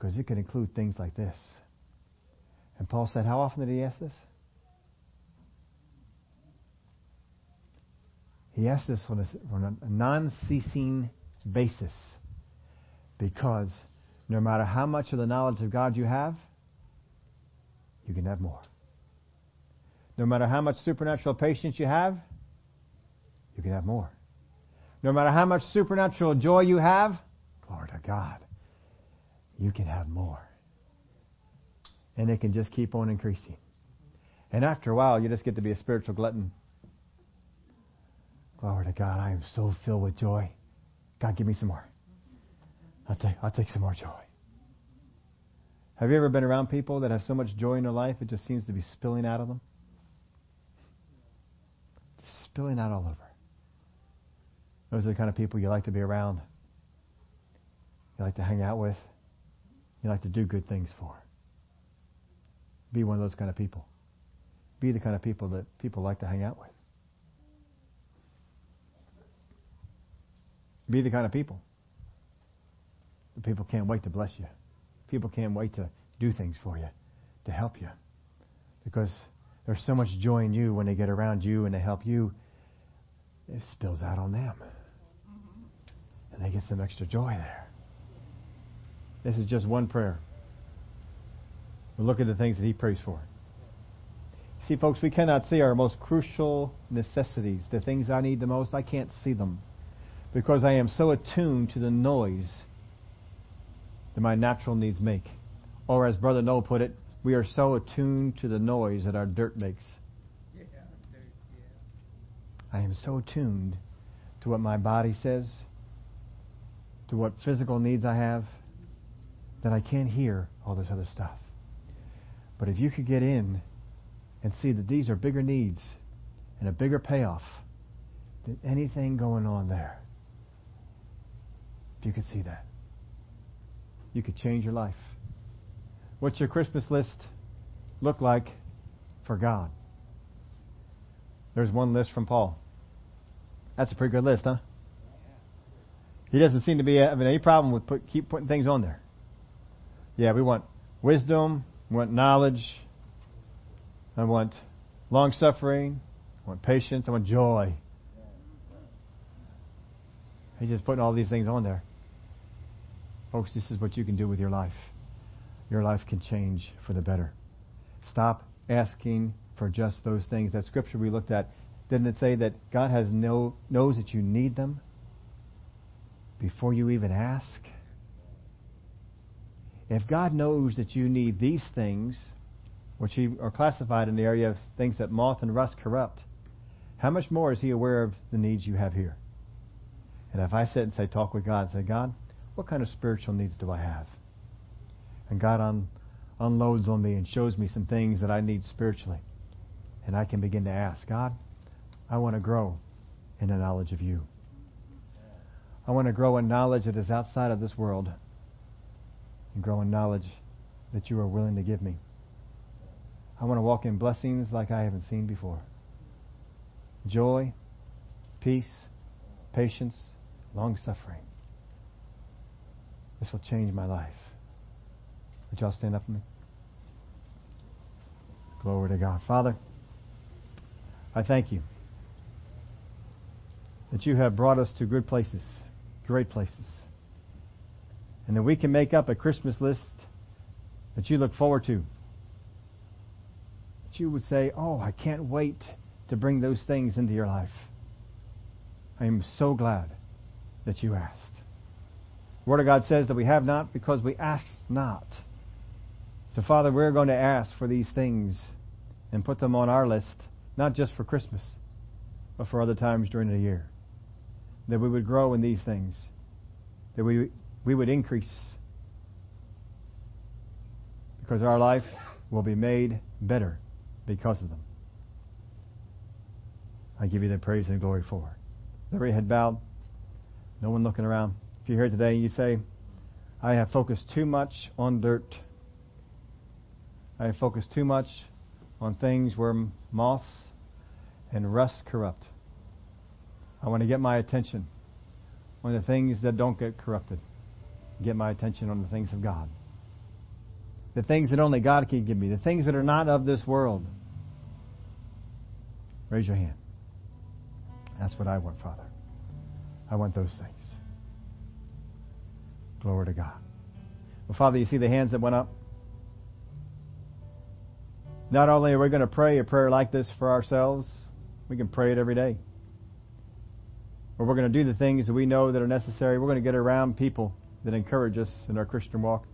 A: Because it can include things like this. And Paul said, How often did he ask this? He asked this on a, on a non ceasing basis. Because no matter how much of the knowledge of God you have, you can have more. No matter how much supernatural patience you have, you can have more. No matter how much supernatural joy you have, glory to God, you can have more. And it can just keep on increasing. And after a while, you just get to be a spiritual glutton. Glory to God, I am so filled with joy. God, give me some more. I'll take, I'll take some more joy. Have you ever been around people that have so much joy in their life it just seems to be spilling out of them? spilling out all over. Those are the kind of people you like to be around. You like to hang out with. You like to do good things for. Be one of those kind of people. Be the kind of people that people like to hang out with. Be the kind of people that people can't wait to bless you. People can't wait to do things for you, to help you. Because there's so much joy in you when they get around you and they help you, it spills out on them. And they get some extra joy there. This is just one prayer. But look at the things that he prays for. See, folks, we cannot see our most crucial necessities, the things I need the most. I can't see them because I am so attuned to the noise that my natural needs make. Or, as Brother Noel put it, we are so attuned to the noise that our dirt makes. I am so attuned to what my body says, to what physical needs I have, that I can't hear all this other stuff. But if you could get in and see that these are bigger needs and a bigger payoff than anything going on there, if you could see that, you could change your life. What's your Christmas list look like for God? There's one list from Paul. That's a pretty good list, huh? He doesn't seem to be having any problem with put, keep putting things on there. Yeah, we want wisdom, we want knowledge, I want long suffering, I want patience, I want joy. He's just putting all these things on there. Folks, this is what you can do with your life. Your life can change for the better. Stop asking for just those things. That scripture we looked at, didn't it say that God has no, knows that you need them before you even ask? If God knows that you need these things, which are classified in the area of things that moth and rust corrupt, how much more is He aware of the needs you have here? And if I sit and say, talk with God say, God, what kind of spiritual needs do I have? And God un- unloads on me and shows me some things that I need spiritually. And I can begin to ask, God, I want to grow in the knowledge of you. I want to grow in knowledge that is outside of this world and grow in knowledge that you are willing to give me. I want to walk in blessings like I haven't seen before. Joy, peace, patience, long suffering. This will change my life. Would y'all stand up for me? Glory to God. Father, I thank you that you have brought us to good places, great places, and that we can make up a Christmas list that you look forward to. That you would say, Oh, I can't wait to bring those things into your life. I am so glad that you asked. The Word of God says that we have not because we ask not. So, Father, we're going to ask for these things and put them on our list, not just for Christmas, but for other times during the year. That we would grow in these things, that we, we would increase, because our life will be made better because of them. I give you the praise and glory for it. Every head bowed, no one looking around. If you're here today and you say, I have focused too much on dirt I have focused too much on things where moths and rust corrupt. I want to get my attention on the things that don't get corrupted. Get my attention on the things of God. The things that only God can give me. The things that are not of this world. Raise your hand. That's what I want, Father. I want those things. Glory to God. Well, Father, you see the hands that went up? Not only are we going to pray a prayer like this for ourselves, we can pray it every day. Or we're going to do the things that we know that are necessary. We're going to get around people that encourage us in our Christian walk.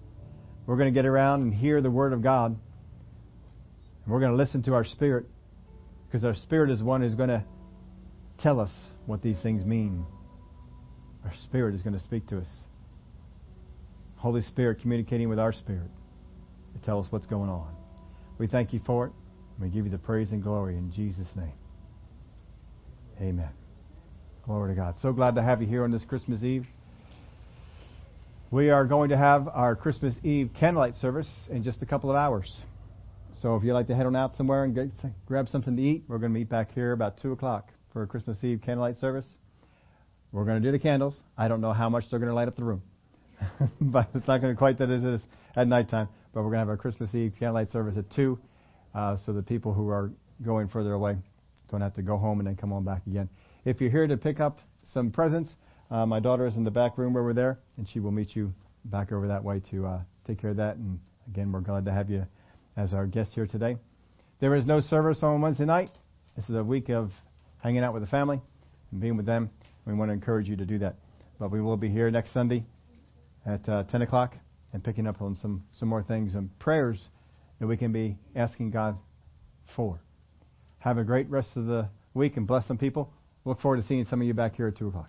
A: We're going to get around and hear the Word of God. And we're going to listen to our spirit because our spirit is one who's going to tell us what these things mean. Our spirit is going to speak to us. Holy Spirit communicating with our spirit to tell us what's going on. We thank you for it. We give you the praise and glory in Jesus' name. Amen. Glory to God. So glad to have you here on this Christmas Eve. We are going to have our Christmas Eve candlelight service in just a couple of hours. So if you'd like to head on out somewhere and get, grab something to eat, we're going to meet back here about 2 o'clock for a Christmas Eve candlelight service. We're going to do the candles. I don't know how much they're going to light up the room. but it's not going to quite that it is at nighttime. But we're going to have our Christmas Eve candlelight service at 2 uh, so the people who are going further away don't have to go home and then come on back again. If you're here to pick up some presents, uh, my daughter is in the back room where we're there, and she will meet you back over that way to uh, take care of that. And again, we're glad to have you as our guest here today. There is no service on Wednesday night. This is a week of hanging out with the family and being with them. We want to encourage you to do that. But we will be here next Sunday at uh, 10 o'clock and picking up on some, some more things and prayers that we can be asking God for. Have a great rest of the week and bless some people. Look forward to seeing some of you back here at 2 o'clock.